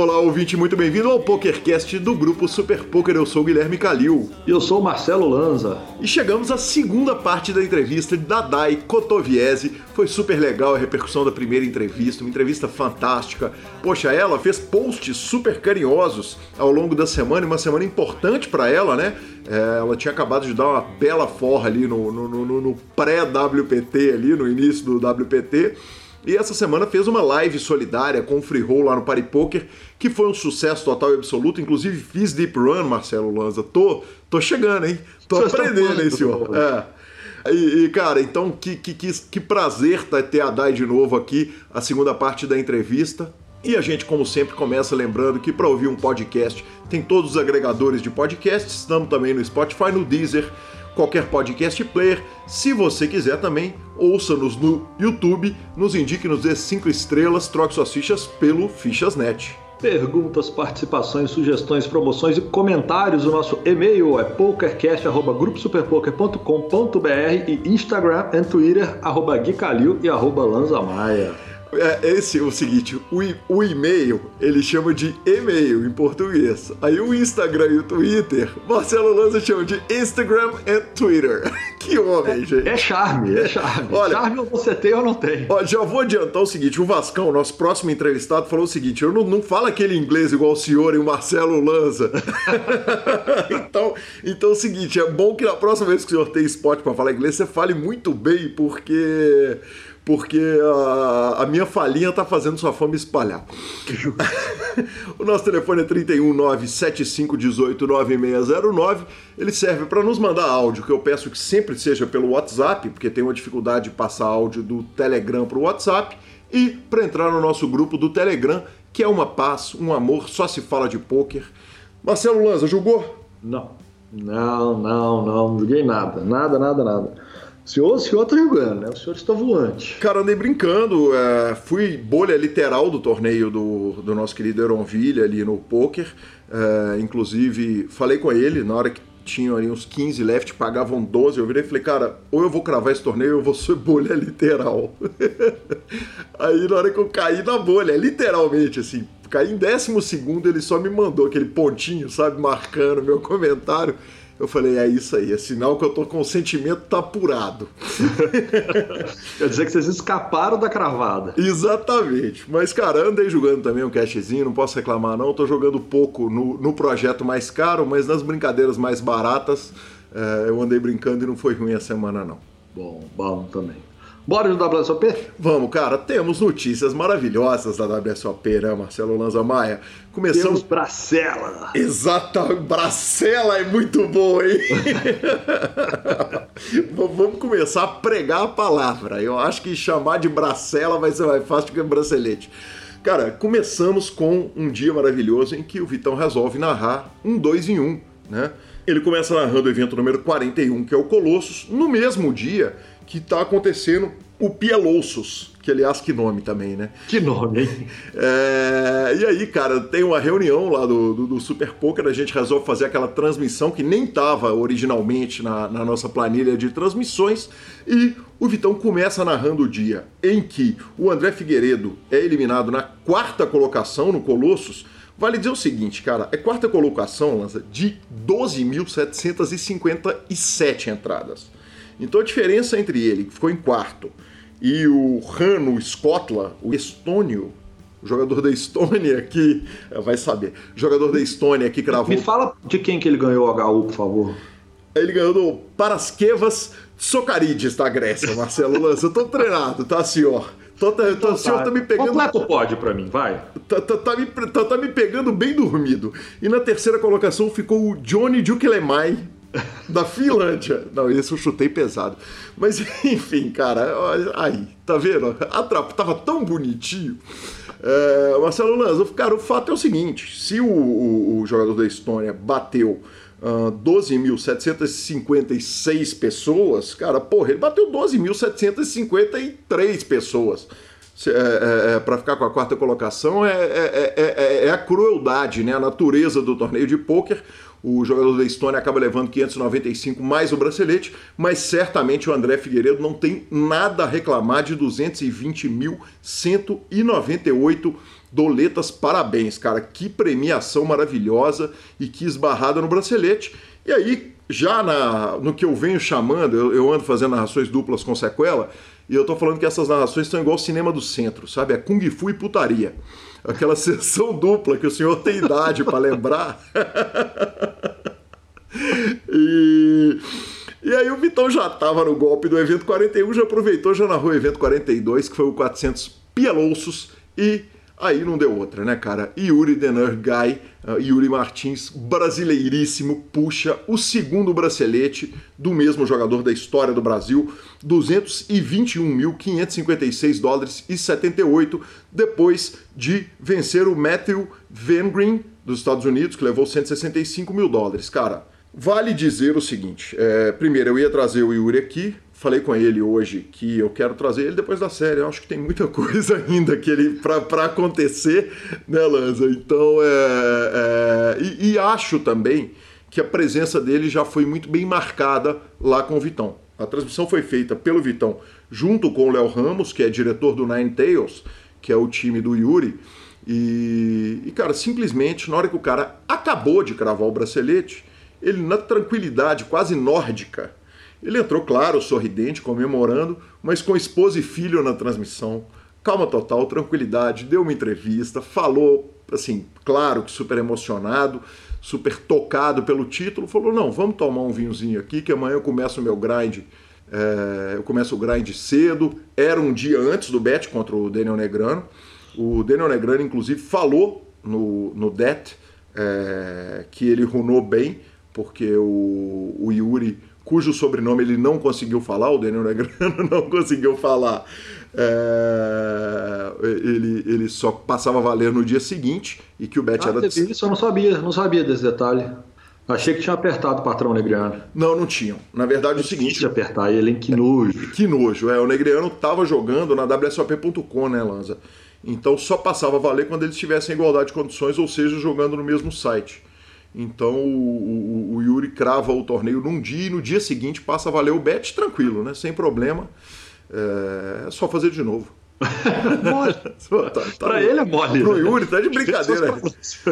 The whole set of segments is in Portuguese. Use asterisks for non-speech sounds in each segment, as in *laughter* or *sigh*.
Olá, ouvinte, muito bem-vindo ao PokerCast do grupo Super Poker. Eu sou o Guilherme Calil. E eu sou o Marcelo Lanza. E chegamos à segunda parte da entrevista da Dai Cotoviese. Foi super legal a repercussão da primeira entrevista, uma entrevista fantástica. Poxa, ela fez posts super carinhosos ao longo da semana, uma semana importante para ela, né? É, ela tinha acabado de dar uma bela forra ali no, no, no, no pré-WPT, ali no início do WPT. E essa semana fez uma live solidária com o Free Roll lá no Party Poker, que foi um sucesso total e absoluto. Inclusive fiz Deep Run, Marcelo Lanza. Tô, tô chegando, hein? Tô Você aprendendo, hein, senhor? É. E, e, cara, então que, que, que, que prazer tá ter a Dai de novo aqui, a segunda parte da entrevista. E a gente, como sempre, começa lembrando que para ouvir um podcast tem todos os agregadores de podcasts, estamos também no Spotify, no Deezer, qualquer podcast player. Se você quiser também, ouça-nos no YouTube, nos indique, nos dê 5 estrelas, troque suas fichas pelo Fichas.net. Perguntas, participações, sugestões, promoções e comentários. O nosso e-mail é pokercast.gruposuperpoker.com.br e Instagram e Twitter, arroba Gui Calil e arroba Lanza Maia. É, esse é o seguinte, o, o e-mail ele chama de e-mail em português. Aí o Instagram e o Twitter, Marcelo Lanza chama de Instagram e Twitter. *laughs* que homem, é, gente. É charme, é charme. *laughs* Olha, charme você tem ou não tem. Olha, já vou adiantar o seguinte, o Vascão, nosso próximo entrevistado, falou o seguinte, eu não, não falo aquele inglês igual o senhor e o Marcelo Lanza. *laughs* então, então é o seguinte, é bom que na próxima vez que o senhor tem spot para falar inglês, você fale muito bem, porque porque a, a minha falinha tá fazendo sua fama espalhar. *laughs* o nosso telefone é 31975189609. Ele serve para nos mandar áudio, que eu peço que sempre seja pelo WhatsApp, porque tem uma dificuldade de passar áudio do Telegram para o WhatsApp, e para entrar no nosso grupo do Telegram, que é uma paz, um amor, só se fala de pôquer. Marcelo Lanza, jogou? Não. Não, não, não, não joguei nada. Nada, nada, nada. O senhor, o senhor tá jogando, né? O senhor está voante. Cara, andei brincando. É, fui bolha literal do torneio do, do nosso querido Eronville ali no poker. É, inclusive, falei com ele na hora que tinham ali uns 15 left, pagavam 12. Eu virei e falei, cara, ou eu vou cravar esse torneio ou eu vou ser bolha literal. *laughs* Aí na hora que eu caí na bolha, literalmente assim, caí em décimo segundo, ele só me mandou aquele pontinho, sabe, marcando meu comentário. Eu falei, é isso aí, é sinal que eu tô com o sentimento tá apurado. *laughs* Quer dizer que vocês escaparam da cravada. Exatamente. Mas, cara, andei jogando também um cashzinho, não posso reclamar não. Tô jogando pouco no, no projeto mais caro, mas nas brincadeiras mais baratas, é, eu andei brincando e não foi ruim a semana não. Bom, bom também. Bora no WSOP? Vamos, cara. Temos notícias maravilhosas da WSOP, né, Marcelo Lanza Maia? Começamos... Temos Bracela. Exato, Bracela é muito bom, hein? *laughs* Vamos começar a pregar a palavra. Eu acho que chamar de Bracela vai ser mais fácil que bracelete. Cara, começamos com um dia maravilhoso em que o Vitão resolve narrar um dois em um, né? Ele começa narrando o evento número 41, que é o Colossus, no mesmo dia que está acontecendo o Pielouços, que aliás, que nome também, né? Que nome, hein? *laughs* É, e aí, cara, tem uma reunião lá do, do, do, Super Poker, a gente resolve fazer aquela transmissão que nem estava originalmente na, na, nossa planilha de transmissões, e o Vitão começa narrando o dia em que o André Figueiredo é eliminado na quarta colocação no Colossus. Vale dizer o seguinte, cara, é quarta colocação, Lança, de 12.757 entradas. Então a diferença entre ele, que ficou em quarto, e o Rano Scotland, o estônio, o jogador da Estônia que eh, vai saber, jogador da Estônia que cravou. Me fala de quem que ele ganhou o HU, por favor. Ele ganhou do Paraskevas Socarides da Grécia, Marcelo Lança. Eu tô treinado, tá, senhor? Tô, tô, então, o senhor tá me pegando. Completo pode pra mim, vai. Tá, tá, tá, me, tá, tá me pegando bem dormido. E na terceira colocação ficou o Johnny Jukelemai, *laughs* da Finlândia. Não, esse eu chutei pesado. Mas *laughs* enfim, cara, aí, tá vendo? Atrap, tava tão bonitinho. É, Marcelo Lanza, cara, o fato é o seguinte: se o, o, o jogador da Estônia bateu uh, ah, 12.756 pessoas, cara, porra, ele bateu 12.753 pessoas. É, é, é para ficar com a quarta colocação é, é, é, é, a crueldade, né? a natureza do torneio de pôquer o jogador da Estônia acaba levando 595 mais o bracelete, mas certamente o André Figueiredo não tem nada a reclamar de 220.198 doletas. Parabéns, cara, que premiação maravilhosa e que esbarrada no bracelete. E aí, já na, no que eu venho chamando, eu, eu ando fazendo narrações duplas com sequela, e eu tô falando que essas narrações são igual ao cinema do centro, sabe? É Kung Fu e putaria. Aquela *laughs* sessão dupla que o senhor tem idade para lembrar. *laughs* e, e aí o Vitão já tava no golpe do evento 41, já aproveitou, já narrou o evento 42, que foi o 400 Pielouços, e Aí não deu outra, né, cara? Yuri Denergai, uh, Yuri Martins, brasileiríssimo, puxa o segundo bracelete do mesmo jogador da história do Brasil, 221.556 dólares e 78, depois de vencer o Matthew Van Green dos Estados Unidos, que levou 165 mil dólares. Cara, vale dizer o seguinte: é, primeiro, eu ia trazer o Yuri aqui, Falei com ele hoje que eu quero trazer ele depois da série. Eu acho que tem muita *laughs* coisa ainda que ele para acontecer, né, Lanza? Então, é, é e, e, acho também que a presença dele já foi muito bem marcada lá com o Vitão. A transmissão foi feita pelo Vitão junto com o Léo Ramos, que é diretor do Nine Tails, que é o time do Yuri. E, e, cara, simplesmente, na hora que o cara acabou de cravar o bracelete, ele, na tranquilidade quase nórdica, ele entrou, claro, sorridente, comemorando, mas com esposa e filho na transmissão. Calma total, tranquilidade, deu uma entrevista, falou, assim, claro que super emocionado, super tocado pelo título, falou: não, vamos tomar um vinhozinho aqui, que amanhã eu começo o meu grind. É, eu começo o grind cedo. Era um dia antes do bet contra o Daniel Negrano. O Daniel Negrano, inclusive, falou no, no DET é, que ele runou bem, porque o, o Yuri cujo sobrenome ele não conseguiu falar, o Daniel Negrano *laughs* não conseguiu falar, é, ele, ele só passava a valer no dia seguinte e que o Bet ah, era. Isso eu não sabia, não sabia desse detalhe. Achei que tinha apertado o patrão Negriano. Não, não tinham. Na verdade, é o seguinte. apertar ele, hein? Que nojo. Que nojo. É, o Negriano estava jogando na WSOP.com, né, Lanza? Então só passava a valer quando eles estivessem em igualdade de condições, ou seja, jogando no mesmo site. Então o, o, o, Yuri crava o torneio num dia e no dia seguinte passa a valer o bet tranquilo, né? Sem problema. É, é só fazer de novo. mole. *laughs* tá, tá pra ele é mole. Pro Yuri, tá de brincadeira.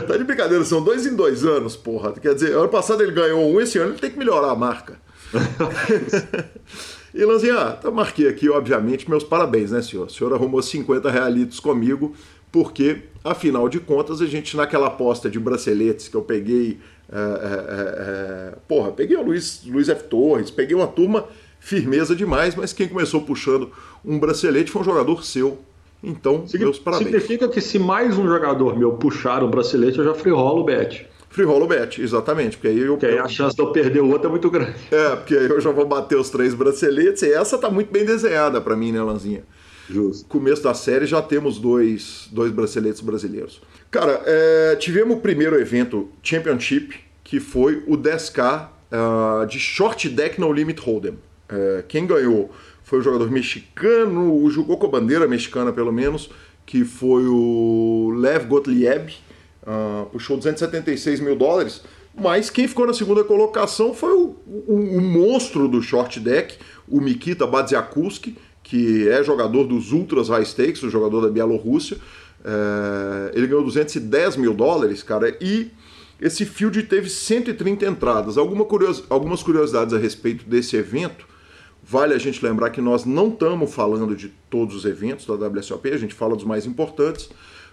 tá de brincadeira, são dois em dois anos, porra. Quer dizer, ano passado ele ganhou um, esse ano ele tem que melhorar a marca. *laughs* e Lanzinha, tá, marquei aqui, obviamente, meus parabéns, né, senhor? O senhor arrumou 50 realitos comigo porque, afinal de contas, a gente naquela aposta de braceletes que eu peguei, é, é, é, é, porra, peguei o Luiz, Luiz F. Torres, peguei uma turma firmeza demais, mas quem começou puxando um bracelete foi um jogador seu. Então, Significa, meus parabéns. Significa que se mais um jogador meu puxar um bracelete, eu já freerolo o bet. Freerolo o bet, exatamente. Porque aí, eu, porque aí a chance de eu perder o outro é muito grande. É, porque aí eu já vou bater os três braceletes e essa tá muito bem desenhada para mim, né, Lanzinha? Justo. Começo da série já temos dois, dois braceletes brasileiros. Cara, é, tivemos o primeiro evento Championship, que foi o 10K uh, ah, de Short Deck No Limit Hold'em. É, quem ganhou foi o jogador mexicano, jogou com a bandeira mexicana pelo menos, que foi o Lev Gottlieb, uh, puxou 276 mil dólares. Mas quem ficou na segunda colocação foi o, o, o monstro do short deck, o Mikita Badziakuski, que é jogador dos Ultras High Stakes, o jogador da Bielorrússia. É, ele ganhou 210 mil dólares, cara, e esse field teve 130 entradas. Alguma curios, algumas curiosidades a respeito desse evento. Vale a gente lembrar que nós não estamos falando de todos os eventos da WSOP, a gente fala dos mais importantes,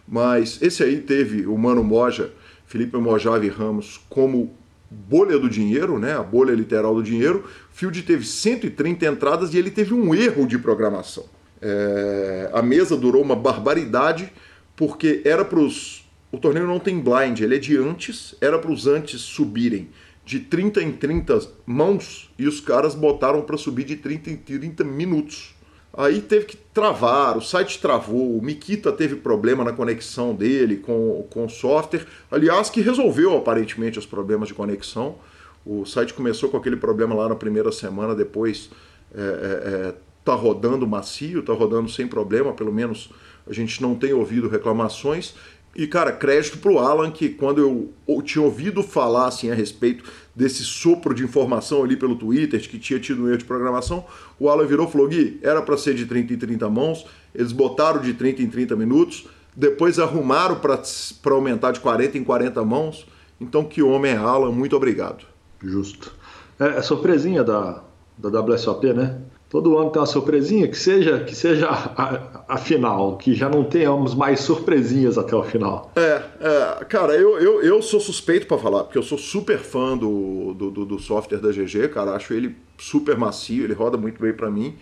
mas esse aí teve o Mano Moja, Felipe Mojave Ramos, como bolha do dinheiro, né, a bolha literal do dinheiro, Field teve 130 entradas e ele teve um erro de programação. É, a mesa durou uma barbaridade porque era para os. O torneio não tem blind, ele é de antes, era para os antes subirem de 30 em 30 mãos e os caras botaram para subir de 30 em 30 minutos. Aí teve que travar, o site travou, o Mikita teve problema na conexão dele com, com o software. Aliás, que resolveu aparentemente os problemas de conexão. O site começou com aquele problema lá na primeira semana, depois é, é, é tá rodando macio, tá rodando sem problema, pelo menos a gente não tem ouvido reclamações. E, cara, crédito pro Alan, que quando eu, tinha ouvido falar assim, a respeito desse sopro de informação ali pelo Twitter, que tinha tido um erro de programação, o Alan virou e falou: Gui, era para ser de 30 em 30 mãos, eles botaram de 30 em 30 minutos, depois arrumaram para aumentar de 40 em 40 mãos. Então, que homem é Alan, muito obrigado. Justo. É, é surpresinha da, da WSOP, né? Todo ano tem uma surpresinha, que seja, que seja a, a, final, que já não tenhamos mais surpresinhas até o final. É, é cara, eu, eu, eu sou suspeito para falar, porque eu sou super fã do, do, do, software da GG, cara, acho ele super macio, ele roda muito bem para mim.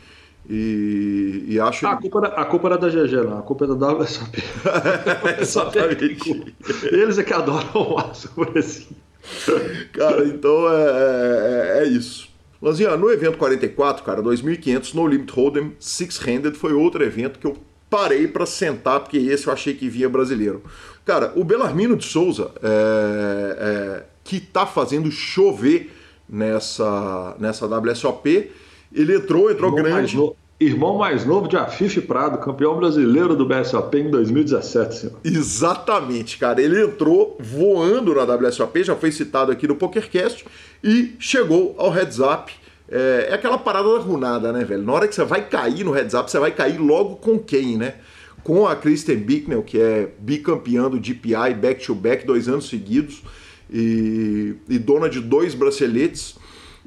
E, e acho. Ah, a, culpa a culpa era da GG, não. A culpa é da WSOP. *laughs* *laughs* Exatamente. Eles é que adoram a surpresinha. Cara, então é, é, é isso. Lanzinha, no evento 44, cara, 2500 No Limit Hold'em Six-Handed foi outro evento que eu parei para sentar, porque esse eu achei que via brasileiro. Cara, o Belarmino de Souza, é, é, que tá fazendo chover nessa, nessa WSOP, ele entrou, entrou irmão grande. Mais irmão mais novo de Afif Prado, campeão brasileiro do BSOP em 2017, senhor. Exatamente, cara. Ele entrou voando na WSOP, já foi citado aqui no PokerCast, e chegou ao heads up. É, é aquela parada da runada, né, velho? Na hora que você vai cair no heads up, você vai cair logo com quem, né? Com a Kristen Bicknell, que é bicampeã do DPI back-to-back, dois anos seguidos, e, e dona de dois braceletes.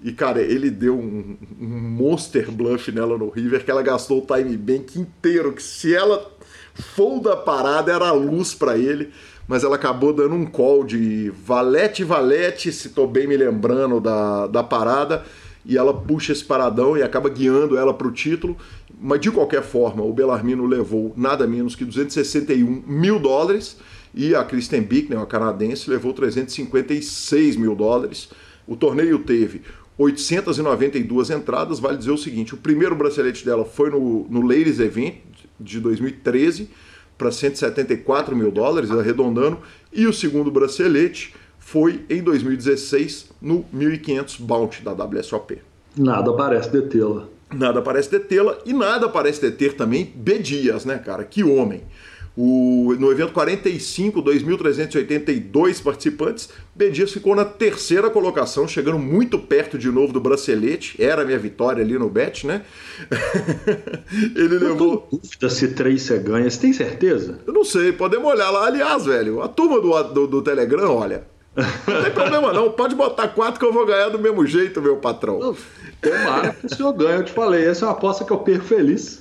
E, cara, ele deu um, um, monster bluff nela no River que ela gastou o time bank inteiro. Que se ela folda a parada, era luz para ele mas ela acabou dando um call de valete, valete, se tô bem me lembrando da, da parada, e ela puxa esse paradão e acaba guiando ela para o título. Mas de qualquer forma, o Belarmino levou nada menos que 261 mil dólares e a Kristen Bicknell, a canadense, levou 356 mil dólares. O torneio teve 892 entradas. Vale dizer o seguinte: o primeiro bracelete dela foi no, no Ladies Event de 2013 para 174 mil dólares, arredondando, e o segundo bracelete foi em 2016 no 1500 Bounty da WSOP. Nada parece detê-la. Nada parece detê-la e nada parece deter também B. Dias, né, cara? Que homem. O, no evento 45, 2.382 participantes, B. Dias ficou na terceira colocação, chegando muito perto de novo do bracelete. Era a minha vitória ali no bet, né? *laughs* Ele eu levou. dúvida se três você ganha, você tem certeza? Eu não sei, podemos olhar lá. Aliás, velho, a turma do, do, do Telegram, olha, não tem problema não, pode botar quatro que eu vou ganhar do mesmo jeito, meu patrão. Tomara que o senhor ganhe, eu te falei, essa é uma aposta que eu perco feliz.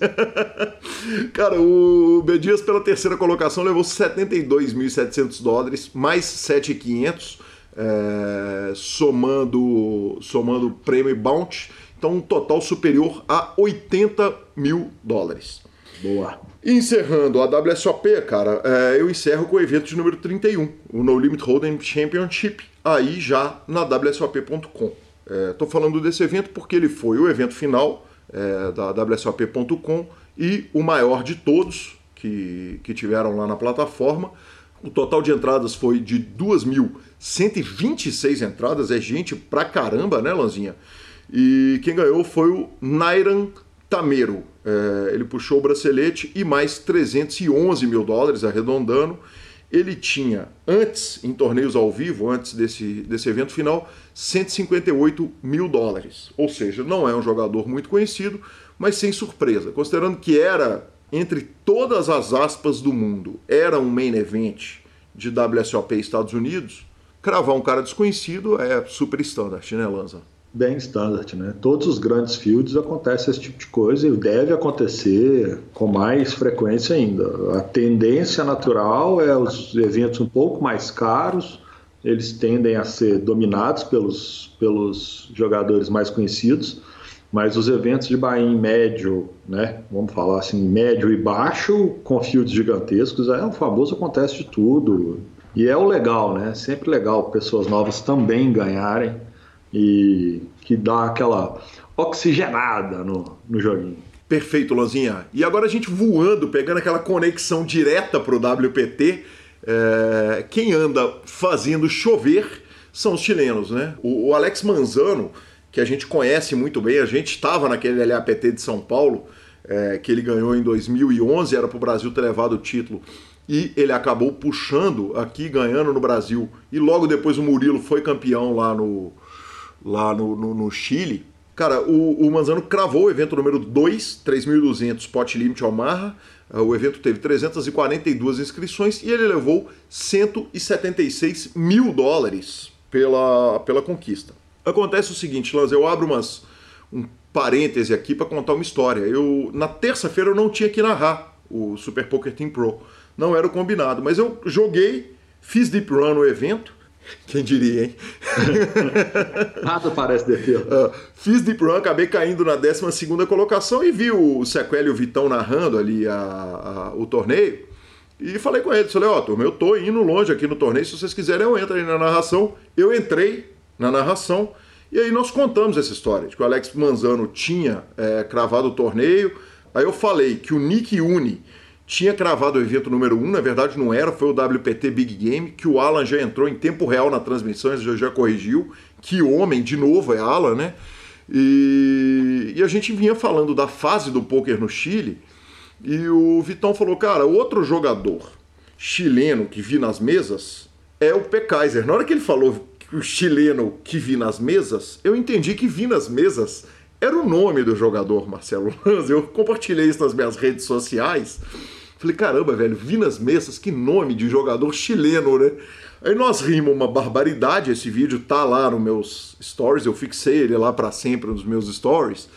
*laughs* Cara, o B Dias pela terceira colocação levou 72.700 dólares, mais 7.500, é, somando, somando prêmio e bounty, então um total superior a 80 mil dólares. Boa. Encerrando a WSOP, cara, é, eu encerro com o evento de número 31, o No Limit Hold'em Championship, aí já na WSOP.com. Estou é, falando desse evento porque ele foi o evento final é, da WSOP.com e o maior de todos que, que tiveram lá na plataforma. O total de entradas foi de 2.126 entradas, é gente pra caramba, né, Lanzinha? E quem ganhou foi o Nairan Tamero. É, ele puxou o bracelete e mais 311 mil dólares, arredondando. Ele tinha, antes, em torneios ao vivo, antes desse, desse evento final, 158 mil dólares. Ou seja, não é um jogador muito conhecido, mas sem surpresa. Considerando que era, entre todas as aspas do mundo, era um main event de WSOP Estados Unidos, cravar um cara desconhecido é super standard, né, Lanza? Bem standard, né? Todos os grandes fields acontece esse tipo de coisa e deve acontecer com mais frequência ainda. A tendência natural é os eventos um pouco mais caros, eles tendem a ser dominados pelos, pelos jogadores mais conhecidos, mas os eventos de buy médio, né, vamos falar assim, médio e baixo, com fields gigantescos, é o famoso acontece de tudo. E é o legal, né? Sempre legal pessoas novas também ganharem e que dá aquela oxigenada no, no joguinho. Perfeito, Lanzinha. E agora a gente voando, pegando aquela conexão direta para o WPT, é, quem anda fazendo chover são os chilenos, né? O, o, Alex Manzano, que a gente conhece muito bem, a gente estava naquele LAPT de São Paulo, é, que ele ganhou em 2011, era para o Brasil ter levado o título e ele acabou puxando aqui, ganhando no Brasil. E logo depois o Murilo foi campeão lá no, lá no, no, no Chile. Cara, o, o, Manzano cravou o evento número 2, 3.200 Pot Limit Omaha. O evento teve 342 inscrições e ele levou 176 mil dólares pela, pela conquista. Acontece o seguinte, Lanz, eu abro umas, um parêntese aqui para contar uma história. Eu Na terça-feira eu não tinha que narrar o Super Poker Team Pro não era o combinado. Mas eu joguei, fiz deep run no evento. Quem diria, hein? *laughs* Nada parece defesa. Uh, fiz deep run, acabei caindo na 12 colocação e vi o Sequel e o Vitão narrando ali a, a, o torneio. E falei com eles, falei, ó, oh, turma, eu tô indo longe aqui no torneio, se vocês quiserem eu entro aí na narração. Eu entrei na narração e aí nós contamos essa história, de que o Alex Manzano tinha é, cravado o torneio. Aí eu falei que o Nick Uni tinha cravado o evento número 1, um, na verdade não era, foi o WPT Big Game, que o Alan já entrou em tempo real na transmissão, já, já corrigiu. Que homem, de novo, é Alan, né? E, e a gente vinha falando da fase do poker no Chile, e o Vitão falou, cara, outro jogador chileno que vi nas mesas é o P. Kaiser. Na hora que ele falou o chileno que vi nas mesas, eu entendi que vi nas mesas era o nome do jogador Marcelo Lanz. Eu compartilhei isso nas minhas redes sociais. Falei, caramba, velho, Vinas Messas, que nome de jogador chileno, né? Aí nós rimos uma barbaridade, esse vídeo tá lá nos meus stories, eu fixei ele lá para sempre nos meus stories.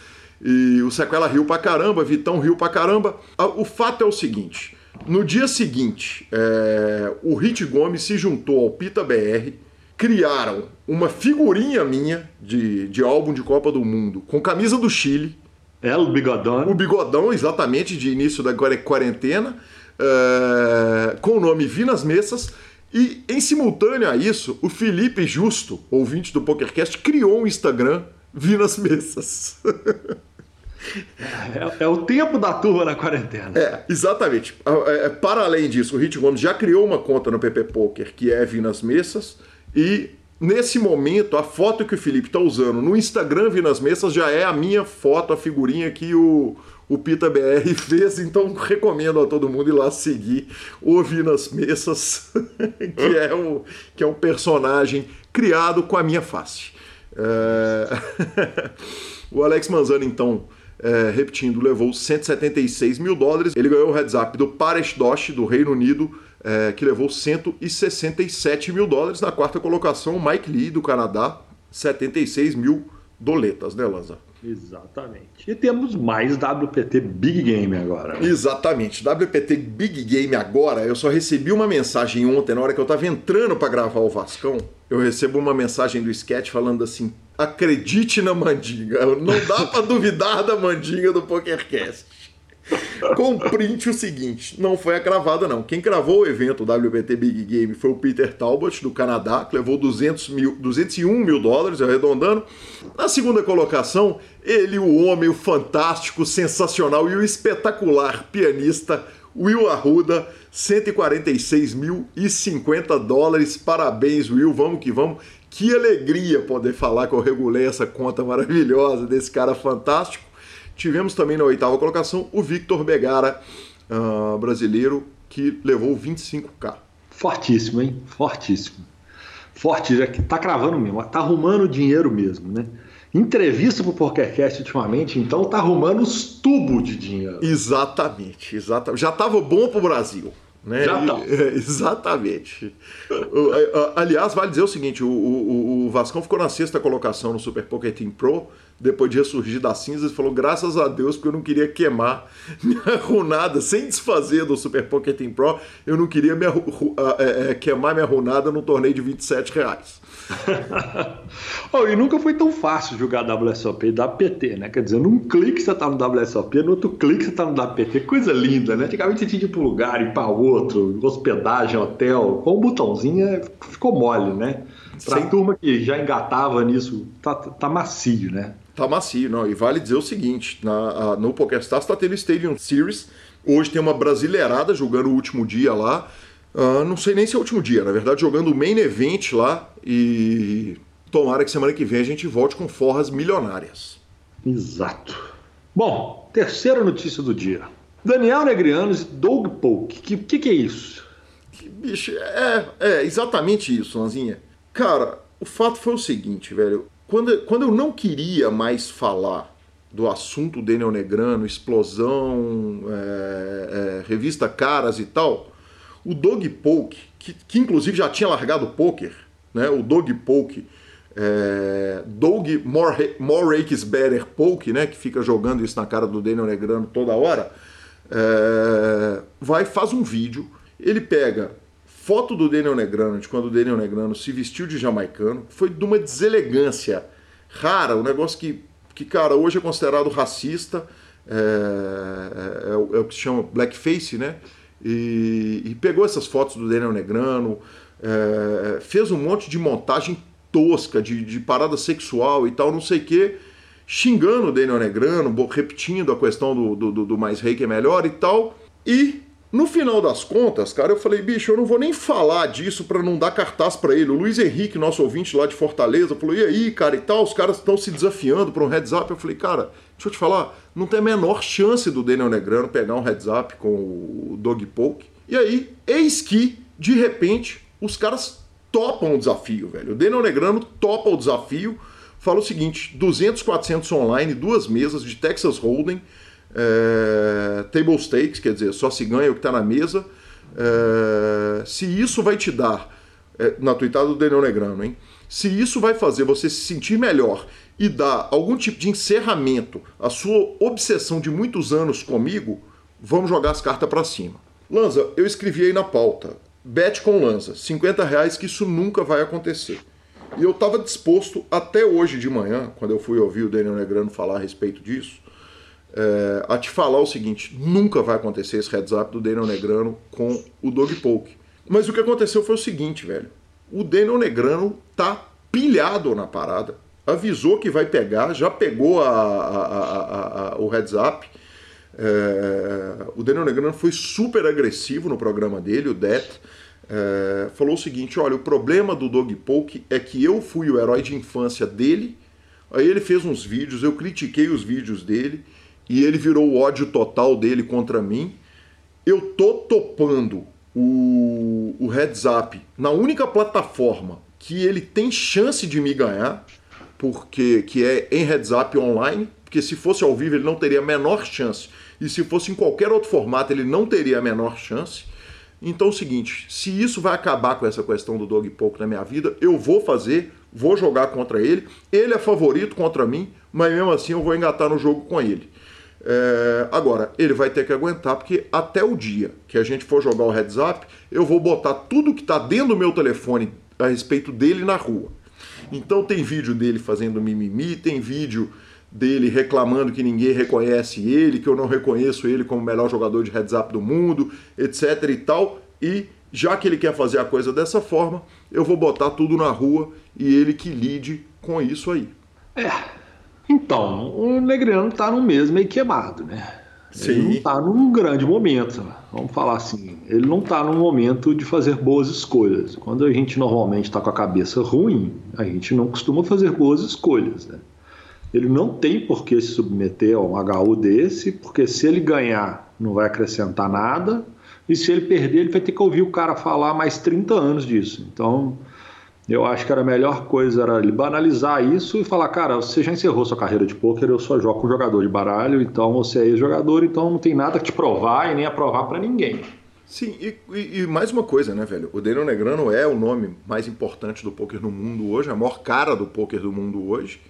E o Sequela riu pra caramba, Vitão riu pra caramba. O fato é o seguinte: no dia seguinte, é, o Hit Gomes se juntou ao Pita BR criaram uma figurinha minha de, de álbum de Copa do Mundo com camisa do Chile. É, o bigodão. O bigodão, exatamente, de início da quarentena, é, com o nome Vinas Messas. E em simultâneo a isso, o Felipe Justo, ouvinte do PokerCast, criou um Instagram Vinas Messas. *laughs* É, é, o tempo da turma na quarentena. É, exatamente. É, para além disso, o Hit Gomes já criou uma conta no PP Poker, que é Vinas Messas. E nesse momento, a foto que o Felipe está usando no Instagram Vinas Messas já é a minha foto, a figurinha que o, o Pita BR *laughs* fez, então recomendo a todo mundo ir lá seguir o Vinas Messas, *laughs* que é, o, que é um personagem criado com a minha face. É... *laughs* o Alex Manzano, então, é, repetindo, levou 176 mil dólares. Ele ganhou o heads up do Paresh Dosh, do Reino Unido, é, que levou 167 mil dólares. Na quarta colocação, Mike Lee, do Canadá, 76 mil doletas, né, Lanza? Exatamente. E temos mais WPT Big Game agora. Exatamente. WPT Big Game agora, eu só recebi uma mensagem ontem, na hora que eu estava entrando para gravar o Vascão, eu recebo uma mensagem do sketch falando assim: acredite na mandinga. Não dá para duvidar da mandinga do PokerCast. *laughs* Com print o seguinte, não foi a cravada não. Quem cravou o evento WBT Big Game foi o Peter Talbot, do Canadá, que levou 200 mil, 201 mil dólares, arredondando. Na segunda colocação, ele, o homem, o fantástico, sensacional e o espetacular pianista Will Arruda, 146 mil e 50 dólares. Parabéns, Will, vamos que vamos. Que alegria poder falar que eu regulei essa conta maravilhosa desse cara fantástico. Tivemos também na oitava colocação o Victor Begara, uh, brasileiro, que levou 25k. Fortíssimo, hein? Fortíssimo. Forte, já que tá cravando mesmo, tá arrumando dinheiro mesmo, né? Entrevista pro PokerCast ultimamente, então tá arrumando os tubos de dinheiro. Exatamente, exatamente. Já tava bom pro Brasil. Né? Já tá. *laughs* exatamente. Aliás, vale dizer o seguinte: o, o, o Vascão ficou na sexta colocação no Super Poker Team Pro depois de ressurgir das cinzas, falou graças a Deus porque eu não queria queimar *laughs* minha runada, sem desfazer do Super Poker Team Pro, eu não queria minha, é, é, queimar minha runada no torneio de 27 reais. *laughs* oh, e nunca foi tão fácil jogar WSOP e WPT, né? Quer dizer, num clique você tá no WSOP, no outro clique você tá no WPT, coisa linda, né? Antigamente você tinha de ir para um lugar e para outro, hospedagem, hotel, com o botãozinho é, ficou mole, né? Pra Sem... turma que já engatava nisso, tá, tá macio, né? Tá macio, não. E vale dizer o seguinte: na, a, no PokerStars tá tendo Stadium Series. Hoje tem uma brasileirada jogando o último dia lá. Uh, não sei nem se é o último dia, na verdade, jogando o main event lá. E tomara que semana que vem a gente volte com forras milionárias. Exato. Bom, terceira notícia do dia. Daniel Negrianos e Doug Polk. Que, que, que é isso? Bicho, é, é exatamente isso, Lanzinha. Cara, o fato foi o seguinte, velho. Quando, quando eu não queria mais falar do assunto Daniel Negrano, explosão, é, é, revista Caras e tal, o Doug Polk, que, que inclusive já tinha largado o poker, né? O Doug Polk, é, Doug More, More Rakes Better Polk, né? Que fica jogando isso na cara do Daniel Negrano toda hora, é, vai faz um vídeo, ele pega foto do Daniel Negrano, de quando o Daniel Negrano se vestiu de jamaicano, foi de uma deselegância rara, um negócio que que, cara, hoje é considerado racista, é, é, é, o, é, o que se chama blackface, né? E, e pegou essas fotos do Daniel Negrano, é, fez um monte de montagem tosca, de, de parada sexual e tal, não sei o quê, xingando o Daniel Negrano, repetindo a questão do, do, do mais rei que é melhor e tal. E no final das contas, cara, eu falei, bicho, eu não vou nem falar disso para não dar cartaz para ele. O Luiz Henrique, nosso ouvinte lá de Fortaleza, falou: e aí, cara, e tal, os caras estão se desafiando para um heads up. Eu falei, cara, deixa eu te falar, não tem a menor chance do Daniel Negrano pegar um heads up com o Dog Poke. E aí, eis que, de repente, os caras topam o desafio, velho. O Daniel Negrano topa o desafio, fala o seguinte: 200, 400 online, duas mesas de Texas Hold'em é, table stakes, quer dizer, só se ganha o que está na mesa. É, se isso vai te dar, é, na tuitada do Daniel Negrano, hein? Se isso vai fazer você se sentir melhor e dar algum tipo de encerramento à sua obsessão de muitos anos comigo, vamos jogar as cartas para cima. Lanza, eu escrevi aí na pauta. Bet com Lanza, 50 reais que isso nunca vai acontecer. E eu estava disposto até hoje de manhã, quando eu fui ouvir o Daniel Negrano falar a respeito disso, é, a te falar o seguinte: nunca vai acontecer esse heads up do Daniel Negrano com o Dog Poke. Mas o que aconteceu foi o seguinte, velho. O Daniel Negrano tá pilhado na parada. Avisou que vai pegar, já pegou a, a, a, o heads up. É, o Daniel Negrano foi super agressivo no programa dele, o Det. É, falou o seguinte: olha, o problema do Dog Poke é que eu fui o herói de infância dele. Aí ele fez uns vídeos, eu critiquei os vídeos dele e ele virou o ódio total dele contra mim. Eu tô topando o, o Heads Up na única plataforma que ele tem chance de me ganhar, porque que é em Heads Up online, porque se fosse ao vivo ele não teria a menor chance, e se fosse em qualquer outro formato ele não teria a menor chance. Então é o seguinte, se isso vai acabar com essa questão do dog pouco na minha vida, eu vou fazer, vou jogar contra ele. Ele é favorito contra mim, mas mesmo assim eu vou engatar no jogo com ele. É, agora, ele vai ter que aguentar, porque até o dia que a gente for jogar o heads up, eu vou botar tudo que está dentro do meu telefone a respeito dele na rua. Então tem vídeo dele fazendo mimimi, tem vídeo dele reclamando que ninguém reconhece ele, que eu não reconheço ele como o melhor jogador de heads up do mundo, etc e tal. E já que ele quer fazer a coisa dessa forma, eu vou botar tudo na rua e ele que lide com isso aí. É, então, o Negriano está no mês meio queimado, né? Sim. Ele não está num grande momento, vamos falar assim. Ele não está num momento de fazer boas escolhas. Quando a gente normalmente está com a cabeça ruim, a gente não costuma fazer boas escolhas, né? Ele não tem por que se submeter a um HU desse, porque se ele ganhar, não vai acrescentar nada, e se ele perder, ele vai ter que ouvir o cara falar mais 30 anos disso. Então, eu acho que era a melhor coisa era ele banalizar isso e falar, cara, você já encerrou sua carreira de pôquer, eu só jogo com jogador de baralho, então você é ex-jogador, então não tem nada que te provar e nem aprovar para ninguém. Sim, e, e, e, mais uma coisa, né, velho? O Daniel Negrano é o nome mais importante do poker no mundo hoje, a maior cara do poker do mundo hoje.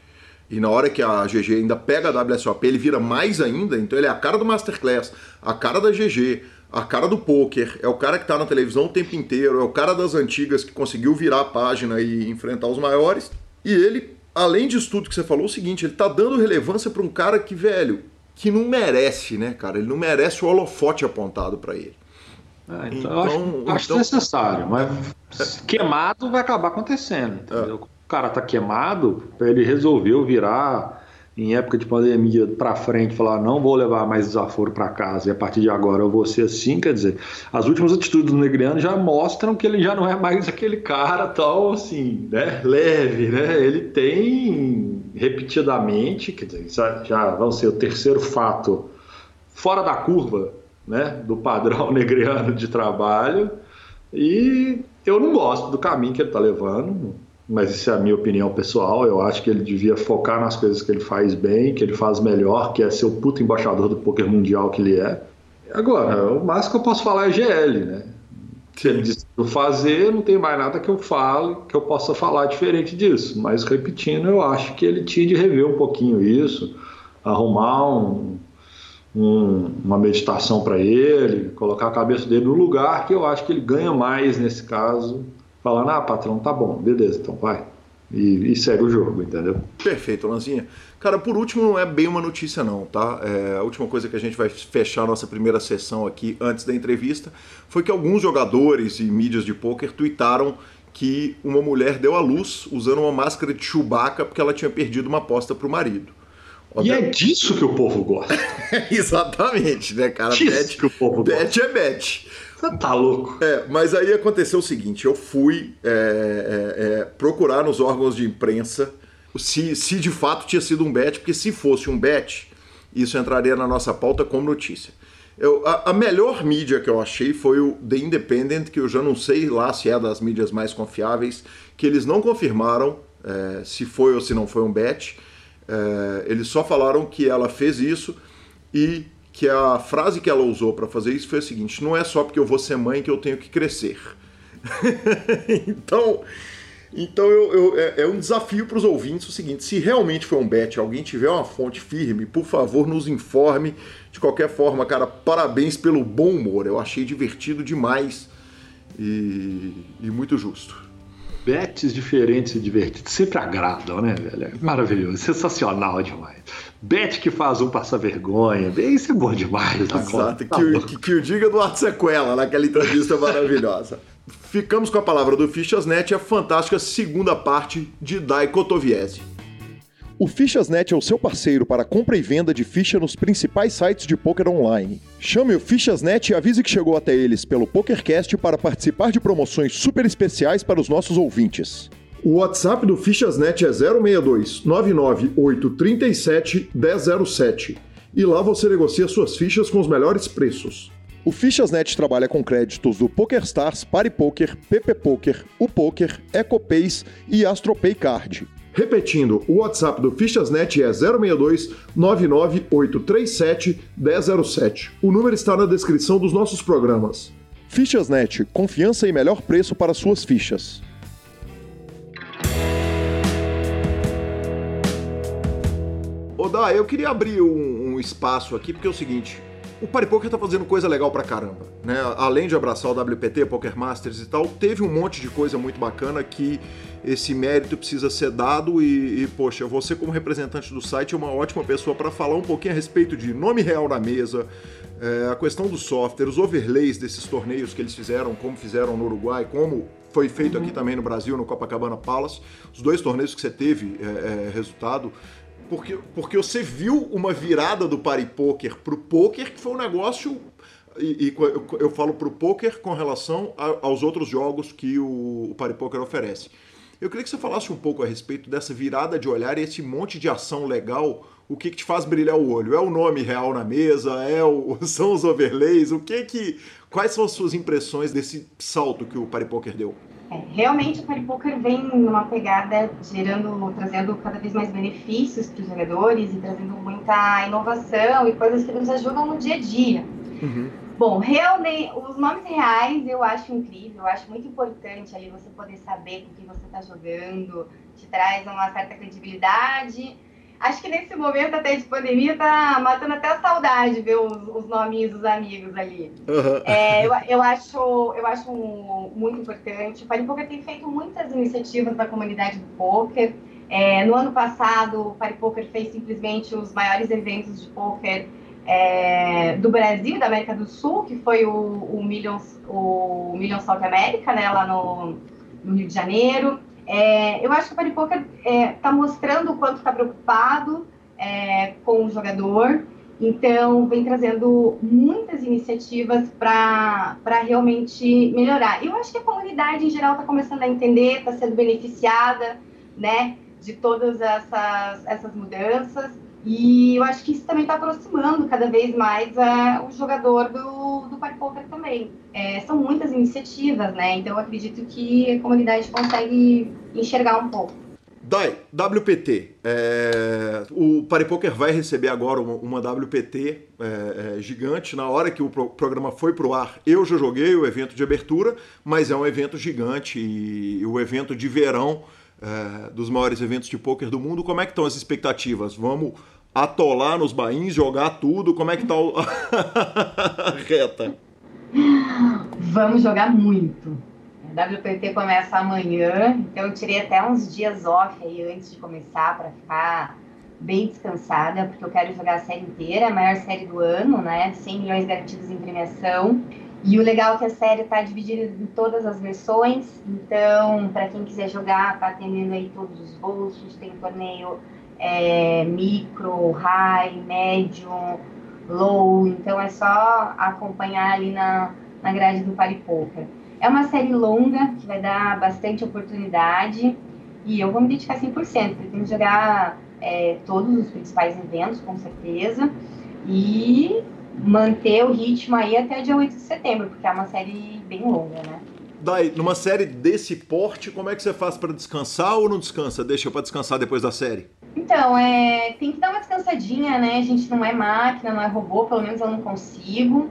E na hora que a GG ainda pega a WSOP, ele vira mais ainda, então ele é a cara do Masterclass, a cara da GG, a cara do poker, é o cara que tá na televisão o tempo inteiro, é o cara das antigas que conseguiu virar a página e enfrentar os maiores. E ele, além disso tudo que você falou, é o seguinte, ele tá dando relevância para um cara que, velho, que não merece, né, cara? Ele não merece o holofote apontado para ele. É, então, então, acho, acho então... necessário, mas queimado vai acabar acontecendo, entendeu? É. O cara tá queimado, ele resolveu virar em época de pandemia para frente falar não vou levar mais desaforo para casa e a partir de agora eu vou ser assim, quer dizer, as últimas atitudes do Negriano já mostram que ele já não é mais *laughs* aquele cara tão assim, né, leve, né? Ele tem repetidamente, quer dizer, já vão ser o terceiro fato fora da curva né, do padrão *laughs* negriano de trabalho e eu não gosto do caminho que ele está levando, mas isso é a minha opinião pessoal. Eu acho que ele devia focar nas coisas que ele faz bem, que ele faz melhor, que é ser o puto embaixador do poker mundial que ele é. Agora, o máximo que eu posso falar é GL, né? Se ele decidiu fazer, não tem mais nada que eu fale, que eu possa falar diferente disso. Mas repetindo, eu acho que ele tinha de rever um pouquinho isso, arrumar um, um, uma meditação para ele, colocar a cabeça dele no lugar que eu acho que ele ganha mais nesse caso, falando, ah, patrão, tá bom, beleza, então vai. E, e segue o jogo, entendeu? Perfeito, Lanzinha. Cara, por último, não é bem uma notícia, não, tá? É, a última coisa que a gente vai fechar a nossa primeira sessão aqui antes da entrevista foi que alguns jogadores e mídias de pôquer tuitaram que uma mulher deu à luz usando uma máscara de Chewbacca porque ela tinha perdido uma aposta pro marido. E é disso que o povo gosta. *laughs* Exatamente, né, cara? Disso bet, que o povo bet gosta. é bet. Tá louco? É, mas aí aconteceu o seguinte: eu fui é, é, é, procurar nos órgãos de imprensa se, se de fato tinha sido um bet, porque se fosse um bet, isso entraria na nossa pauta como notícia. Eu, a, a, melhor mídia que eu achei foi o The Independent, que eu já não sei lá se é das mídias mais confiáveis, que eles não confirmaram é, se foi ou se não foi um bet. É, eles só falaram que ela fez isso e que a frase que ela usou para fazer isso foi a seguinte: não é só porque eu vou ser mãe que eu tenho que crescer. *laughs* então, então eu, eu, é, é, um desafio para os ouvintes o seguinte: se realmente foi um bet, alguém tiver uma fonte firme, por favor, nos informe. De qualquer forma, cara, parabéns pelo bom humor. Eu achei divertido demais e, e muito justo. Bets diferentes e divertidos sempre agradam, né, velho? É maravilhoso, sensacional demais. Bet que faz um passar vergonha, isso é bom demais. Exato, tá que, que, que, o diga do Arte Sequela, naquela entrevista *laughs* maravilhosa. Ficamos com a palavra do Fichasnet e a fantástica segunda parte de Dai Kotoviese. O Fichasnet é o seu parceiro para compra e venda de ficha nos principais sites de poker online. Chame o Fichasnet e avise que chegou até eles pelo PokerCast para participar de promoções super especiais para os nossos ouvintes. O WhatsApp do Fichasnet é 062 99837 1007 e lá você negocia suas fichas com os melhores preços. O Fichasnet trabalha com créditos do PokerStars, PariPoker, PP Poker, o Poker, EcoPays e AstroPay Card. Repetindo, o WhatsApp do Fichasnet é 062 99837 1007. O número está na descrição dos nossos programas. Fichasnet, confiança e melhor preço para suas fichas. Oda, eu queria abrir um, um espaço aqui porque é o seguinte, o Paripoker tá fazendo coisa legal pra caramba, né? Além de abraçar o WPT, Poker Masters e tal, teve um monte de coisa muito bacana que esse mérito precisa ser dado e, e poxa, você como representante do site é uma ótima pessoa para falar um pouquinho a respeito de nome real na mesa, é, a questão do software, os overlays desses torneios que eles fizeram, como fizeram no Uruguai, como foi feito aqui também no Brasil, no Copacabana Palace, os dois torneios que você teve é, é, resultado, porque, porque você viu uma virada do party poker pro poker que foi um negócio e, e eu, eu, falo pro poker com relação a, aos outros jogos que o, o party poker oferece. Eu queria que você falasse um pouco a respeito dessa virada de olhar e esse monte de ação legal. O que, que te faz brilhar o olho? É o nome real na mesa? É o, *laughs* são os overlays? O que que? Quais são as suas impressões desse salto que o Party Poker deu? É, realmente o Party Poker vem numa pegada gerando, trazendo cada vez mais benefícios para os jogadores e trazendo muita inovação e coisas que nos ajudam no dia a dia. Uhum. Bom, realmente, os nomes reais eu acho incrível, eu acho muito importante ali você poder saber com quem você está jogando, te traz uma certa credibilidade acho que nesse momento até de pandemia tá matando até a saudade ver os, os nomes dos amigos ali. Uhum. É, eu, eu, acho, eu acho muito importante. O Paripoker tem feito muitas iniciativas da comunidade do poker. É, no ano passado, o Paripoker fez simplesmente os maiores eventos de poker é, do Brasil, da América do Sul, que foi o, o Millions, o Millions South America, né, lá no, no Rio de Janeiro. É, eu acho que o Paripoker está é, tá mostrando o quanto está preocupado é, com o jogador, então vem trazendo muitas iniciativas para realmente melhorar. Eu acho que a comunidade em geral está começando a entender, está sendo beneficiada né, de todas essas, essas mudanças. E eu acho que isso também está aproximando cada vez mais uh, o jogador do, do Party Poker também. É, são muitas iniciativas, né? Então eu acredito que a comunidade consegue enxergar um pouco. Dai, WPT. É, o Paripoker vai receber agora uma, WPT é, é, gigante. Na hora que o pro, programa foi pro ar, eu já joguei o evento de abertura, mas é um evento gigante e, e o evento de verão é, dos maiores eventos de poker do mundo. Como é que estão as expectativas? Vamos atolar nos bains, jogar tudo? Como é que tá o... a *laughs* reta? Vamos jogar muito. WPT começa amanhã, então eu tirei até uns dias off aí antes de começar para ficar bem descansada, porque eu quero jogar a série inteira, a maior série do ano, né? 100 milhões garantidos em premiação. E o legal é que a série está dividida em todas as versões, então para quem quiser jogar, está atendendo aí todos os bolsos, tem torneio é, micro, high, médium, low, então é só acompanhar ali na, na grade do Party Poker. É uma série longa, que vai dar bastante oportunidade, e eu vou me dedicar 100%. Pretendo jogar é, todos os principais eventos, com certeza, e manter o ritmo aí até dia 8 de setembro, porque é uma série bem longa, né? Daí, numa série desse porte, como é que você faz para descansar ou não descansa? Deixa para descansar depois da série? Então, é, tem que dar uma descansadinha, né? A gente não é máquina, não é robô, pelo menos eu não consigo.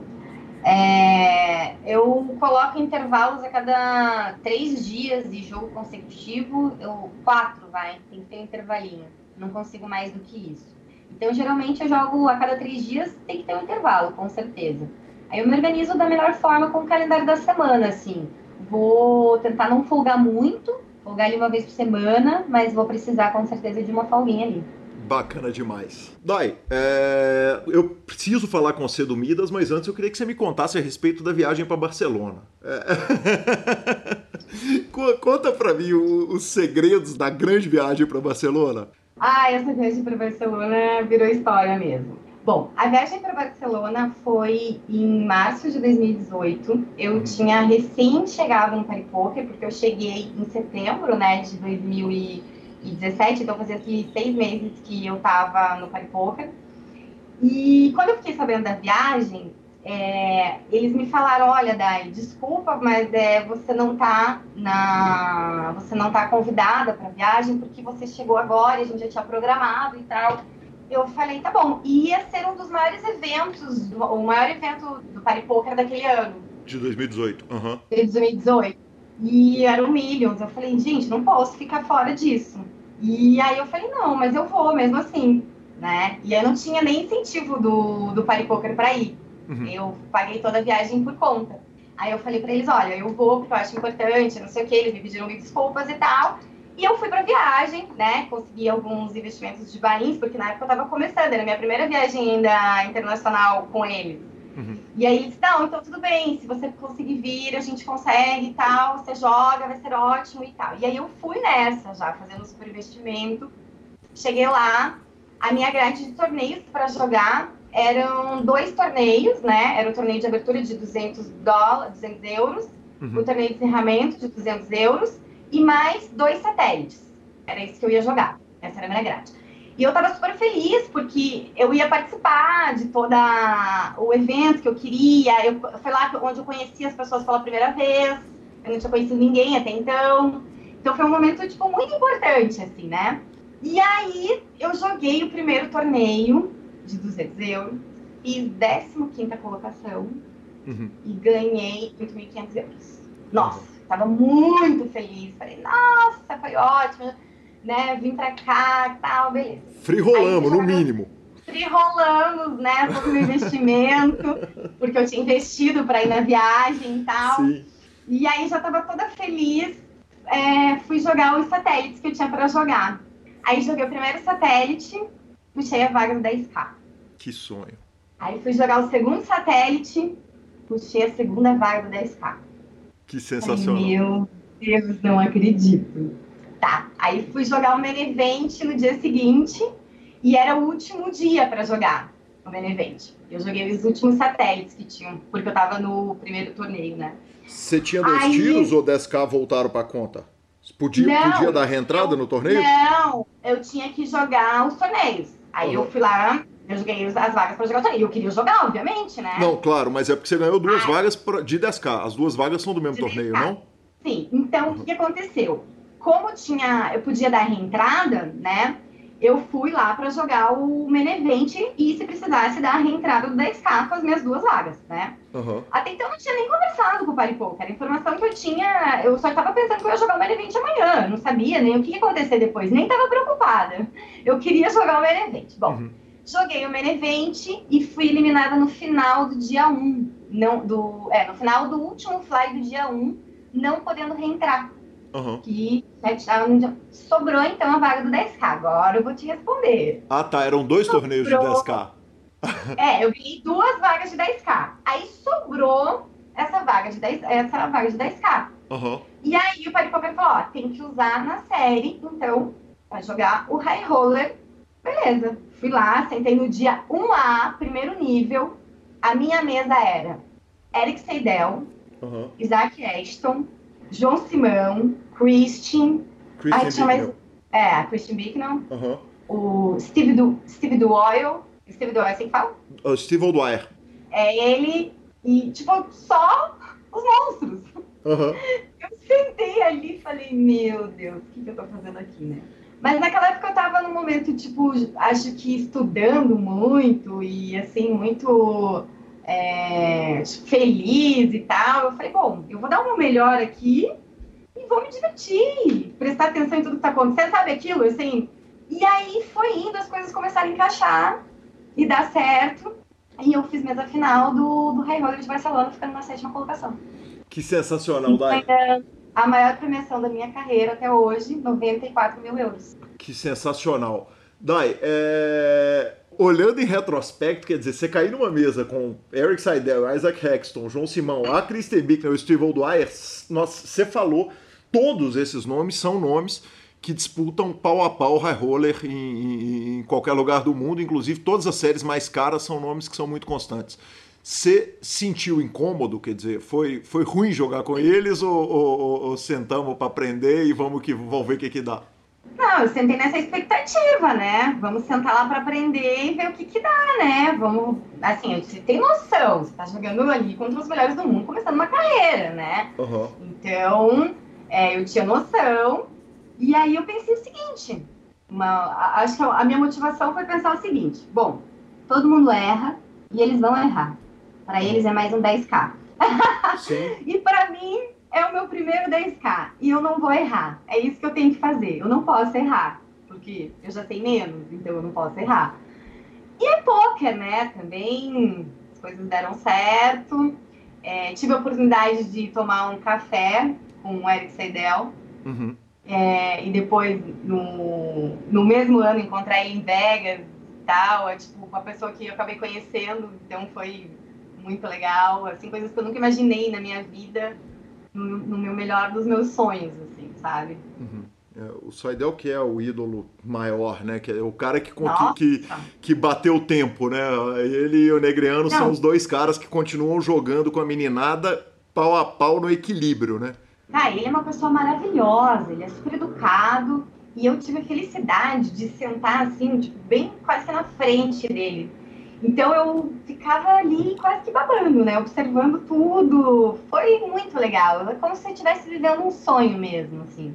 É, eu coloco intervalos a cada três dias de jogo consecutivo, eu, quatro, vai, tem que ter um intervalinho. Não consigo mais do que isso. Então, geralmente, eu jogo a cada três dias, tem que ter um intervalo, com certeza. Aí eu me organizo da melhor forma com o calendário da semana, assim. Vou tentar não folgar muito, folgar ali uma vez por semana, mas vou precisar, com certeza, de uma folguinha ali. Bacana demais. Dai, é... eu preciso falar com você do Midas, mas antes eu queria que você me contasse a respeito da viagem para Barcelona. *laughs* É... Conta para mim os segredos da grande viagem para Barcelona. Ah, essa viagem para Barcelona virou história mesmo. Bom, a viagem para Barcelona foi em março de 2018. Eu uhum. tinha recém chegado no Party Poker, porque eu cheguei em setembro, né, de 2018 2017, então fazia aqui seis meses que eu estava no Poker. E quando eu fiquei sabendo da viagem, é, eles me falaram, olha, Dai, desculpa, mas é, você não está na, você não tá convidada para a viagem porque você chegou agora, a gente já tinha programado e tal. Eu falei, tá bom. Ia ser um dos maiores eventos, o maior evento do Party Poker daquele ano. De 2018. Uhum. De 2018. E era o Millions. Eu falei, gente, não posso ficar fora disso. E aí eu falei, não, mas eu vou mesmo assim, né? E aí não tinha nem incentivo do, do Party Poker para ir. Uhum. Eu paguei toda a viagem por conta. Aí eu falei para eles, olha, eu vou porque eu acho importante, não sei o que, eles me pediram desculpas e tal. E eu fui para viagem, né? Consegui alguns investimentos de bains, porque na época eu estava começando, era minha primeira viagem ainda internacional com eles. Uhum. E aí ele disse, não, então tudo bem, se você conseguir vir, a gente consegue e tal, você joga, vai ser ótimo e tal. E aí eu fui nessa já, fazendo super investimento. Cheguei lá, a minha grade de torneios para jogar eram dois torneios, né? Era o torneio de abertura de 200 dólares, 200 euros, uhum. o torneio de encerramento de 200 euros e mais dois satélites. Era isso que eu ia jogar. Essa era a minha grade. E eu estava super feliz porque eu ia participar de toda o evento que eu queria. Eu, foi lá onde eu conheci as pessoas pela primeira vez. Eu não tinha conhecido ninguém até então. Então foi um momento tipo muito importante assim, né? E aí eu joguei o primeiro torneio de 200 euros, fiz 15 colocação uhum. e ganhei 8.500 euros. Nossa, estava muito feliz. Falei, nossa, foi ótimo né? Vim pra cá e tal, beleza. Frirolamos, no mínimo. Frirolamos, né? Todo o investimento, *laughs* porque eu tinha investido para ir na viagem e tal. Sim. E aí já tava toda feliz. É, fui jogar os satélites que eu tinha para jogar. Aí joguei o primeiro satélite, puxei a vaga do 10K. Que sonho. Aí fui jogar o segundo satélite, puxei a segunda vaga do 10K. Que sensacional. Ai, meu Deus, não acredito. Tá. Aí fui jogar o main event no dia seguinte e era o último dia para jogar o main event. Eu joguei os últimos satélites que tinham, porque eu tava no primeiro torneio, né? Você tinha dois Aí... tiros ou 10k voltaram para conta? Podia, não, podia dar reentrada eu, no torneio? Não, eu tinha que jogar os torneios. Aí uhum. eu fui lá, eu joguei as vagas para jogar o torneio. Eu queria jogar, obviamente, né? Não, claro, mas é porque você ganhou duas ah, vagas de 10K. As duas vagas são do mesmo torneio, 10K. não? Sim. Então, uhum. o que aconteceu? Como tinha, eu podia dar reentrada, né? eu fui lá para jogar o Menevent e, se precisasse, dar a reentrada do 10K com as minhas duas vagas, né? Uhum. Até então eu não tinha nem conversado com o Paripoker. Era informação que eu tinha. Eu só estava pensando que eu ia jogar o Menevent amanhã. Não sabia nem o que ia acontecer depois. Nem estava preocupada. Eu queria jogar o Menevent. Bom, uhum. Joguei o Menevent e fui eliminada no final do dia 1. Não, do, é, no final do último fly do dia 1, não podendo reentrar. Uhum. Que sobrou então a vaga do 10K. Agora eu vou te responder. Ah, tá. Eram dois sobrou... torneios de 10K. *laughs* é, eu ganhei duas vagas de 10K. Aí sobrou essa vaga de 10, essa vaga de 10K. Uhum. E aí o Paripoker falou: ó, tem que usar na série, então vai jogar o High Roller. Beleza. Fui lá, sentei no dia 1A, primeiro nível. A minha mesa era Eric Seidel, uhum. Isaac Ashton, João Simão, Christian. Christian mais, É, a Christian Bicknell. Uhum. O Steve, du, Steve Doyle. Steve Doyle, assim que fala? O Steve O'Dwyer. É ele e, tipo, só os monstros. Uhum. Eu sentei ali e falei, meu Deus, o que, que eu tô fazendo aqui, né? Mas naquela época eu tava num momento, tipo, acho que estudando muito e, assim, muito é, feliz e tal. Eu falei, bom, eu vou dar uma melhor aqui e vou me divertir, prestar atenção em tudo que tá acontecendo, sabe aquilo, assim. E aí foi indo, as coisas começaram a encaixar e dar certo. E eu fiz mesa final do, do Rei Roller de Barcelona, ficando na sétima colocação. Que sensacional, Dai. A maior premiação da minha carreira até hoje, 94 mil euros. Que sensacional. Dai, é olhando em retrospecto, quer dizer, você cair numa mesa com Eric Seidel, Isaac Hexton, João Simão, a Kristen Bicknell e o Steve O'Dwyer, você falou, todos esses nomes são nomes que disputam pau a pau high roller em, em, em, qualquer lugar do mundo, inclusive todas as séries mais caras são nomes que são muito constantes. Você sentiu incômodo, quer dizer, foi, foi ruim jogar com eles ou, ou, ou sentamos para aprender e vamos que vamos ver o que, que dá? Não, eu sentei nessa expectativa, né? Vamos sentar lá para aprender e ver o que que dá, né? Vamos, assim, você tem noção, você tá jogando ali contra os melhores do mundo, começando uma carreira, né? Uhum. Então, é, eu tinha noção. E aí eu pensei o seguinte, uma, acho que a minha motivação foi pensar o seguinte, bom, todo mundo erra e eles vão errar. Para eles é mais um 10k. *laughs* e para mim é o meu primeiro 10K e eu não vou errar. É isso que eu tenho que fazer. Eu não posso errar, porque eu já sei menos, então eu não posso errar. E é poker, né? Também as coisas deram certo. É, tive a oportunidade de tomar um café com o Eric Seidel. Uhum. É, e depois, no, no mesmo ano, encontrei em Vegas e tal. É tipo uma pessoa que eu acabei conhecendo, então foi muito legal. Assim, coisas que eu nunca imaginei na minha vida no, no meu melhor dos meus sonhos, assim, sabe? Uhum. É, o Soidel que é o ídolo maior, né? Que é o cara que, que, que bateu o tempo, né? Ele e o Negreano Não. são os dois caras que continuam jogando com a meninada pau a pau no equilíbrio, né? Ah, ele é uma pessoa maravilhosa, ele é super educado e eu tive a felicidade de sentar assim, tipo, bem quase que na frente dele. Então eu ficava ali quase que babando, né? Observando tudo. Foi muito legal. É como se você estivesse vivendo um sonho mesmo, assim.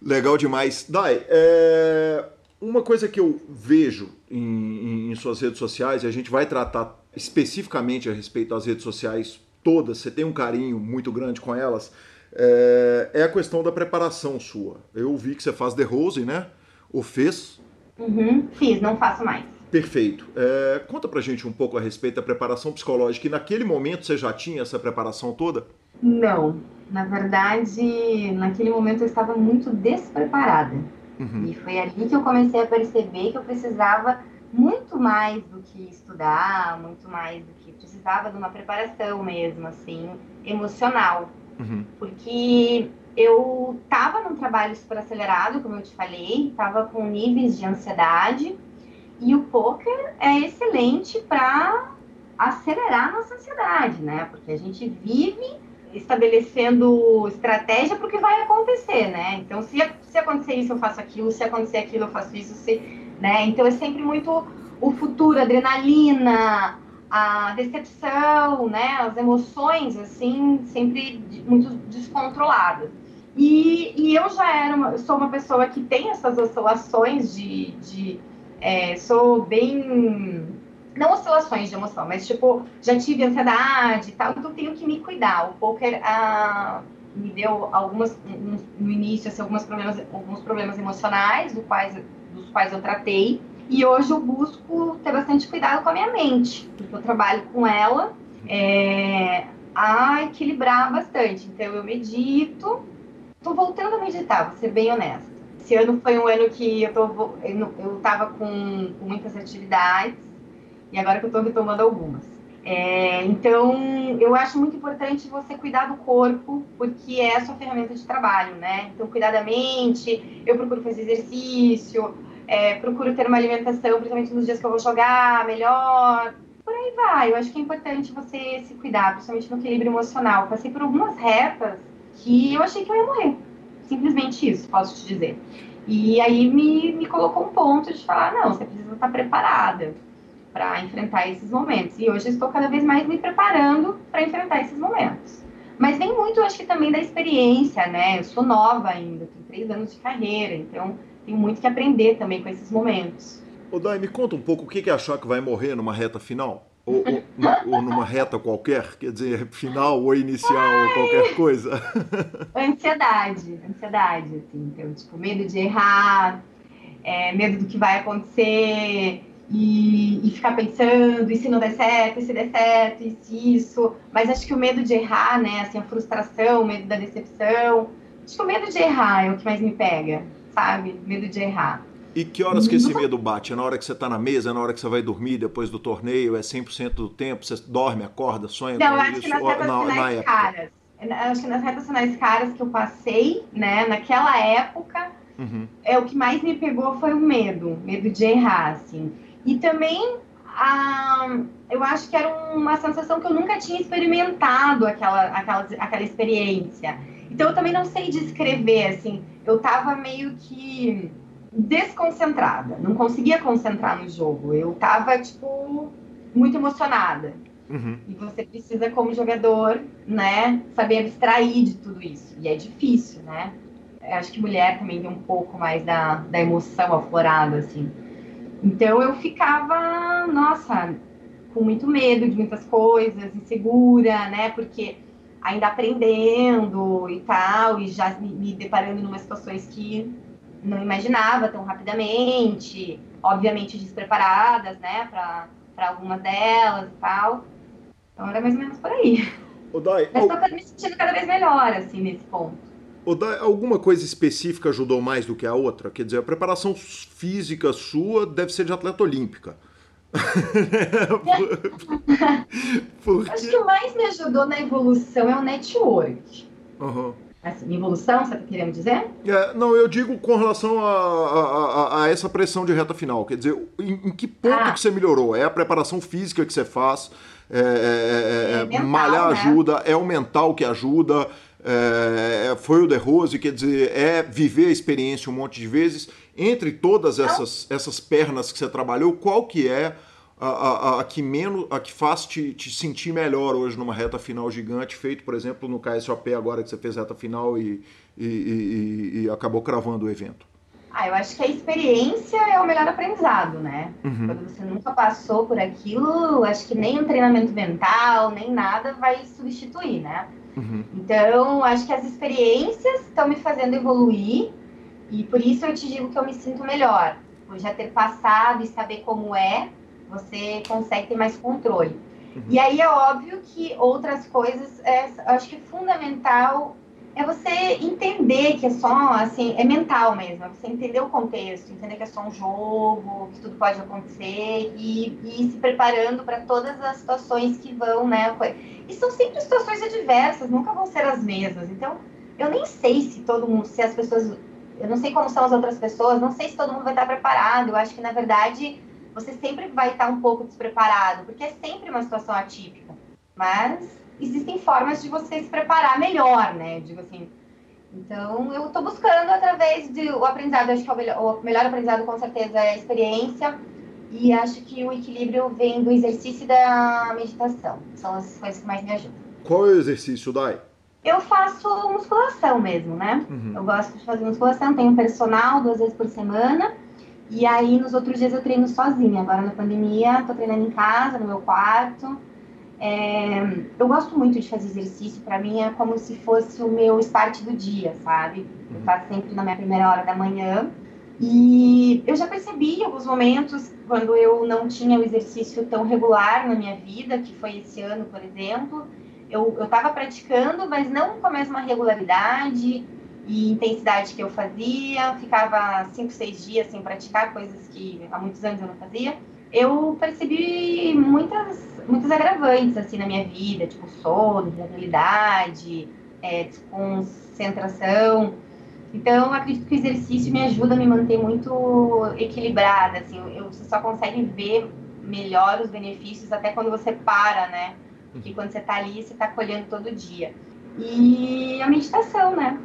Legal demais. Dai, é... uma coisa que eu vejo em, em, suas redes sociais, e a gente vai tratar especificamente a respeito das redes sociais todas, você tem um carinho muito grande com elas, é, é a questão da preparação sua. Eu vi que você faz The Rose, né? Ou fez? Uhum, fiz, não faço mais. Perfeito. É, conta pra gente um pouco a respeito da preparação psicológica. E naquele momento você já tinha essa preparação toda? Não. Na verdade, naquele momento eu estava muito despreparada. Uhum. E foi ali que eu comecei a perceber que eu precisava muito mais do que estudar, muito mais do que precisava de uma preparação mesmo, assim, emocional. Uhum. Porque eu estava num trabalho super acelerado, como eu te falei, estava com níveis de ansiedade e o poker é excelente para acelerar a nossa ansiedade, né? Porque a gente vive estabelecendo estratégia para o que vai acontecer, né? Então, se, se acontecer isso, eu faço aquilo, se acontecer aquilo, eu faço isso, se, né? Então, é sempre muito o futuro, a adrenalina, a decepção, né, as emoções, assim, sempre muito descontroladas. E, e eu já era uma, sou uma pessoa que tem essas oscilações de, de é, sou bem não oscilações de emoção, mas tipo, já tive ansiedade e tal, então tenho que me cuidar. O poker ah, me deu algumas, no início, assim, alguns, problemas, alguns problemas emocionais, do quais, dos quais eu tratei, e hoje eu busco ter bastante cuidado com a minha mente, porque eu trabalho com ela é, a equilibrar bastante. Então eu medito, tô voltando a meditar, vou ser bem honesta. Esse ano foi um ano que eu, tô, eu, eu tava com, muitas atividades, e agora que eu estou retomando algumas. É, então, eu acho muito importante você cuidar do corpo, porque é a sua ferramenta de trabalho, né? Então, cuidar da mente, eu procuro fazer exercício, é, procuro ter uma alimentação, principalmente nos dias que eu vou jogar, melhor. Por aí vai. Eu acho que é importante você se cuidar, principalmente no equilíbrio emocional. Passei por algumas retas que eu achei que eu ia morrer. Simplesmente isso, posso te dizer. E aí me, me colocou um ponto de falar, não, você precisa estar preparada para enfrentar esses momentos. E hoje estou cada vez mais me preparando para enfrentar esses momentos. Mas vem muito, acho que também da experiência, né? Eu sou nova ainda, tenho três anos de carreira, então tenho muito que aprender também com esses momentos. Ô Dai, me conta um pouco o que é achar que vai morrer numa reta final? Ou, ou, ou, numa reta qualquer, quer dizer, final ou inicial Ai. ou qualquer coisa. Ansiedade, ansiedade, assim, então, tipo, medo de errar, é, medo do que vai acontecer, e, e, ficar pensando, e se não der certo, e se der certo, e se isso. Mas acho que o medo de errar, né? Assim, a frustração, o medo da decepção. Acho que o medo de errar é o que mais me pega, sabe? Medo de errar. E que horas que esse medo bate? É na hora que você está na mesa, é na hora que você vai dormir depois do torneio? É 100% do tempo? Você dorme, acorda, sonha não, com acho isso? Que nas retas na, na caras. Acho que nas retas finais caras que eu passei, né? Naquela época, uhum. é o que mais me pegou foi o medo. Medo de errar, assim. E também a, eu acho que era uma sensação que eu nunca tinha experimentado aquela, aquela, aquela experiência. Então eu também não sei descrever, assim, eu tava meio que desconcentrada, não conseguia concentrar no jogo. Eu tava, tipo, muito emocionada. Uhum. E você precisa, como jogador, né, saber abstrair de tudo isso. E é difícil, né? Eu acho que mulher também tem um pouco mais da, da emoção aflorada, assim. Então eu ficava, nossa, com muito medo de muitas coisas, insegura, né? Porque ainda aprendendo e tal, e já me, me deparando em umas situações que não imaginava tão rapidamente, obviamente despreparadas, né, para algumas delas e tal. Então era mais ou menos por aí. Dai, Mas estou me sentindo cada vez melhor, assim, nesse ponto. Alguma coisa específica ajudou mais do que a outra? Quer dizer, a preparação física sua deve ser de atleta olímpica. *laughs* Porque... *laughs* Acho que o mais me ajudou na evolução é o network. Uhum. Assim, evolução, você está querendo dizer? É, não, eu digo com relação a, a, a, a, essa pressão de reta final. Quer dizer, em, em que ponto ah. que você melhorou? É a preparação física que você faz? É, é, é, é mental, malhar né? ajuda? É o mental que ajuda? é, foi o De Rose, quer dizer, é viver a experiência um monte de vezes. Entre todas essas, essas pernas que você trabalhou, qual que é a, a, a que menos, a que faz te, te, sentir melhor hoje numa reta final gigante, feito, por exemplo, no KSOP agora que você fez reta final e, e, e, e acabou cravando o evento? Ah, eu acho que a experiência é o melhor aprendizado, né? Uhum. Quando você nunca passou por aquilo, acho que nem um treinamento mental, nem nada vai substituir, né? Uhum. Então, acho que as experiências estão me fazendo evoluir e por isso eu te digo que eu me sinto melhor. Por já ter passado e saber como é, você consegue ter mais controle. Uhum. E aí é óbvio que outras coisas, é, acho que fundamental é você entender que é só, assim, é mental mesmo, é você entender o contexto, entender que é só um jogo, que tudo pode acontecer e, e ir se preparando para todas as situações que vão, né? E são sempre situações adversas, nunca vão ser as mesmas. Então, eu nem sei se todo mundo, se as pessoas, eu não sei como são as outras pessoas, não sei se todo mundo vai estar preparado. Eu acho que, na verdade, você sempre vai estar um pouco despreparado, porque é sempre uma situação atípica. Mas existem formas de você se preparar melhor, né? Digo assim. Então, eu estou buscando através do aprendizado, acho que é o melhor, o melhor aprendizado com certeza é a experiência, E acho que o equilíbrio vem do exercício e da meditação. São as coisas que mais me ajudam. Qual é o exercício, Dai? Eu faço musculação mesmo, né? Uhum. Eu gosto de fazer musculação, tenho um personal duas vezes por semana. E aí, nos outros dias, eu treino sozinha. Agora, na pandemia, tô treinando em casa, no meu quarto. É... Eu gosto muito de fazer exercício. Para mim, é como se fosse o meu start do dia, sabe? Eu uhum. faço sempre na minha primeira hora da manhã. E eu já percebi em alguns momentos, quando eu não tinha o exercício tão regular na minha vida, que foi esse ano, por exemplo, eu estava praticando, mas não com a mesma regularidade e intensidade que eu fazia, ficava cinco, seis dias sem praticar, coisas que há muitos anos eu não fazia. Eu percebi muitas, muitos agravantes assim na minha vida, tipo sono, irritabilidade, é, desconcentração. Então, acredito que o exercício me ajuda a me manter muito equilibrada, assim, eu, você só consegue ver melhor os benefícios até quando você para, né? que quando você está ali, você está colhendo todo dia. E a meditação, né?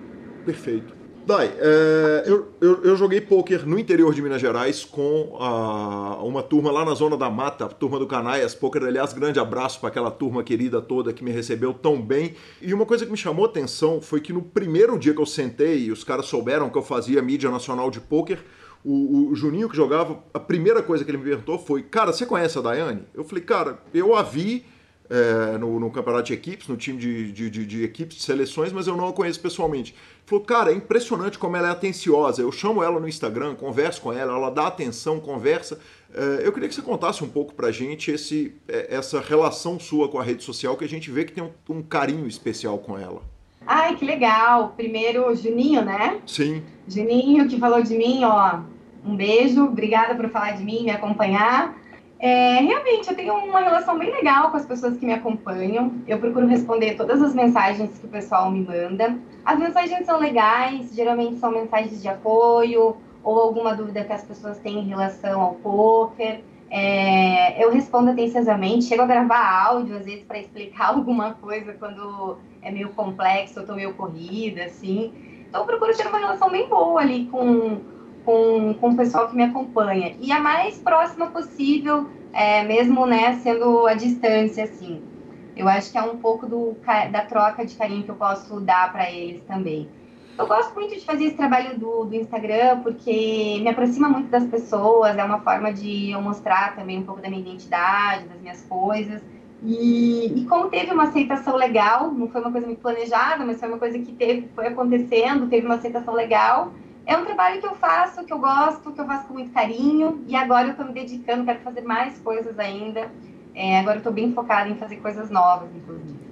Perfeito. Dai, é, eu, eu, eu, joguei pôquer no interior de Minas Gerais com a, uma turma lá na Zona da Mata, a turma do Canaias Pôquer. Aliás, grande abraço para aquela turma querida toda que me recebeu tão bem. E uma coisa que me chamou atenção foi que no primeiro dia que eu sentei, e os caras souberam que eu fazia mídia nacional de pôquer, o, o, Juninho que jogava, a primeira coisa que ele me perguntou foi: Cara, você conhece a Daiane? Eu falei: Cara, eu a vi é, no, no, campeonato de equipes, no time de, de, de, de, equipes, de seleções, mas eu não a conheço pessoalmente. Falou, cara, é impressionante como ela é atenciosa. Eu chamo ela no Instagram, converso com ela, ela dá atenção, conversa. É, eu queria que você contasse um pouco pra gente esse, é, essa relação sua com a rede social, que a gente vê que tem um, um carinho especial com ela. Ai, que legal. Primeiro, Juninho, né? Sim. Juninho, que falou de mim, ó. Um beijo, obrigada por falar de mim, me acompanhar. É, realmente, eu tenho uma relação bem legal com as pessoas que me acompanham. Eu procuro responder todas as mensagens que o pessoal me manda. As mensagens são legais, geralmente são mensagens de apoio ou alguma dúvida que as pessoas têm em relação ao poker. É, eu respondo atenciosamente, chego a gravar áudio às vezes para explicar *laughs* alguma coisa quando é meio complexo, eu tô meio corrida, assim. Então eu procuro ter uma relação bem boa ali com, com, com o pessoal que me acompanha. E a mais próxima possível, é, mesmo né, sendo a distância, assim. Eu acho que é um pouco do, da troca de carinho que eu posso dar para eles também. Eu gosto muito de fazer esse trabalho do, do Instagram, porque me aproxima muito das pessoas, é uma forma de eu mostrar também um pouco da minha identidade, das minhas coisas. E, e, como teve uma aceitação legal, não foi uma coisa muito planejada, mas foi uma coisa que teve, foi acontecendo, teve uma aceitação legal, é um trabalho que eu faço, que eu gosto, que eu faço com muito carinho. E agora eu estou me dedicando, quero fazer mais coisas ainda. É, agora eu estou bem focada em fazer coisas novas, inclusive.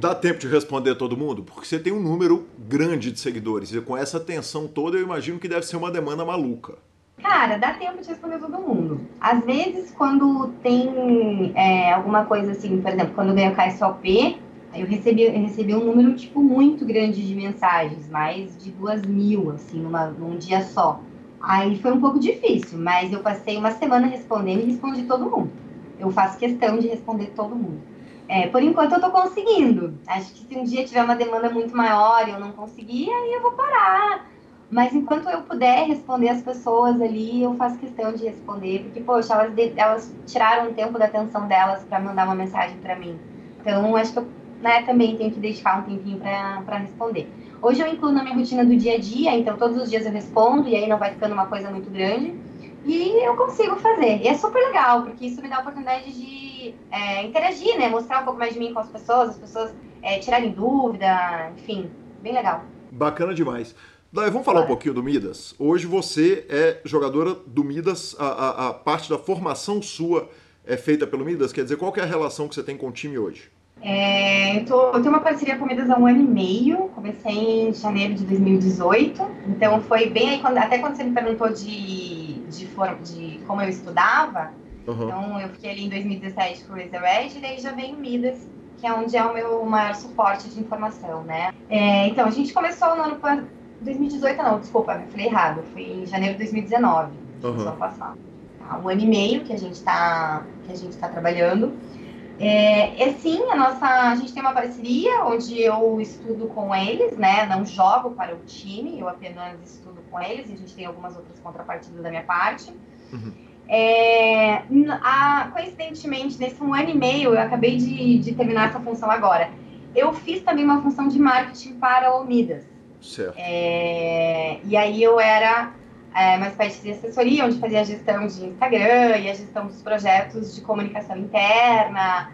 Dá tempo de responder a todo mundo? Porque você tem um número grande de seguidores. E com essa atenção toda, eu imagino que deve ser uma demanda maluca. Cara, dá tempo de responder todo mundo. Às vezes, quando tem é, alguma coisa assim, por exemplo, quando eu ganho KSOP, eu recebi, eu recebi um número, tipo, muito grande de mensagens, mais de duas mil, assim, numa, num dia só. Aí foi um pouco difícil, mas eu passei uma semana respondendo e respondi todo mundo. Eu faço questão de responder todo mundo. É, por enquanto eu tô conseguindo. Acho que se um dia tiver uma demanda muito maior e eu não conseguir, aí eu vou parar. Mas enquanto eu puder responder as pessoas ali, eu faço questão de responder, porque, poxa, elas, elas tiraram um tempo da atenção delas para mandar uma mensagem para mim. Então, acho que eu né, também tenho que dedicar um tempinho para responder. Hoje eu incluo na minha rotina do dia a dia, então todos os dias eu respondo e aí não vai ficando uma coisa muito grande. E eu consigo fazer. E é super legal, porque isso me dá a oportunidade de é, interagir, né? Mostrar um pouco mais de mim com as pessoas, as pessoas é, tirarem dúvida, enfim, bem legal. Bacana demais. Daí, vamos falar um pouquinho do Midas. Hoje você é jogadora do Midas, a, a, a parte da formação sua é feita pelo Midas, quer dizer, qual é a relação que você tem com o time hoje? É, eu, tô, eu, tenho uma parceria com Midas há um ano e meio, comecei em janeiro de 2018, então foi bem aí, quando, até quando você me perguntou de, de, forma, de como eu estudava, uhum. então eu fiquei ali em 2017 com o Razorhead, e daí já veio o Midas, que é onde é o meu maior suporte de informação, né? É, então, a gente começou no ano 2018, não, desculpa, eu falei errado, foi em janeiro de 2019, uhum. só passar. Tá, um ano e meio que a gente está que a gente está trabalhando. É, é sim, a nossa, a gente tem uma parceria onde eu estudo com eles, né? Não jogo para o time, eu apenas estudo com eles. E a gente tem algumas outras contrapartidas da minha parte. Uhum. É, a, coincidentemente, nesse um ano e meio, eu acabei de, de, terminar essa função agora. Eu fiz também uma função de marketing para a Midas. Certo. É, e aí eu era é, uma espécie de assessoria, onde fazia a gestão de Instagram e a gestão dos projetos de comunicação interna.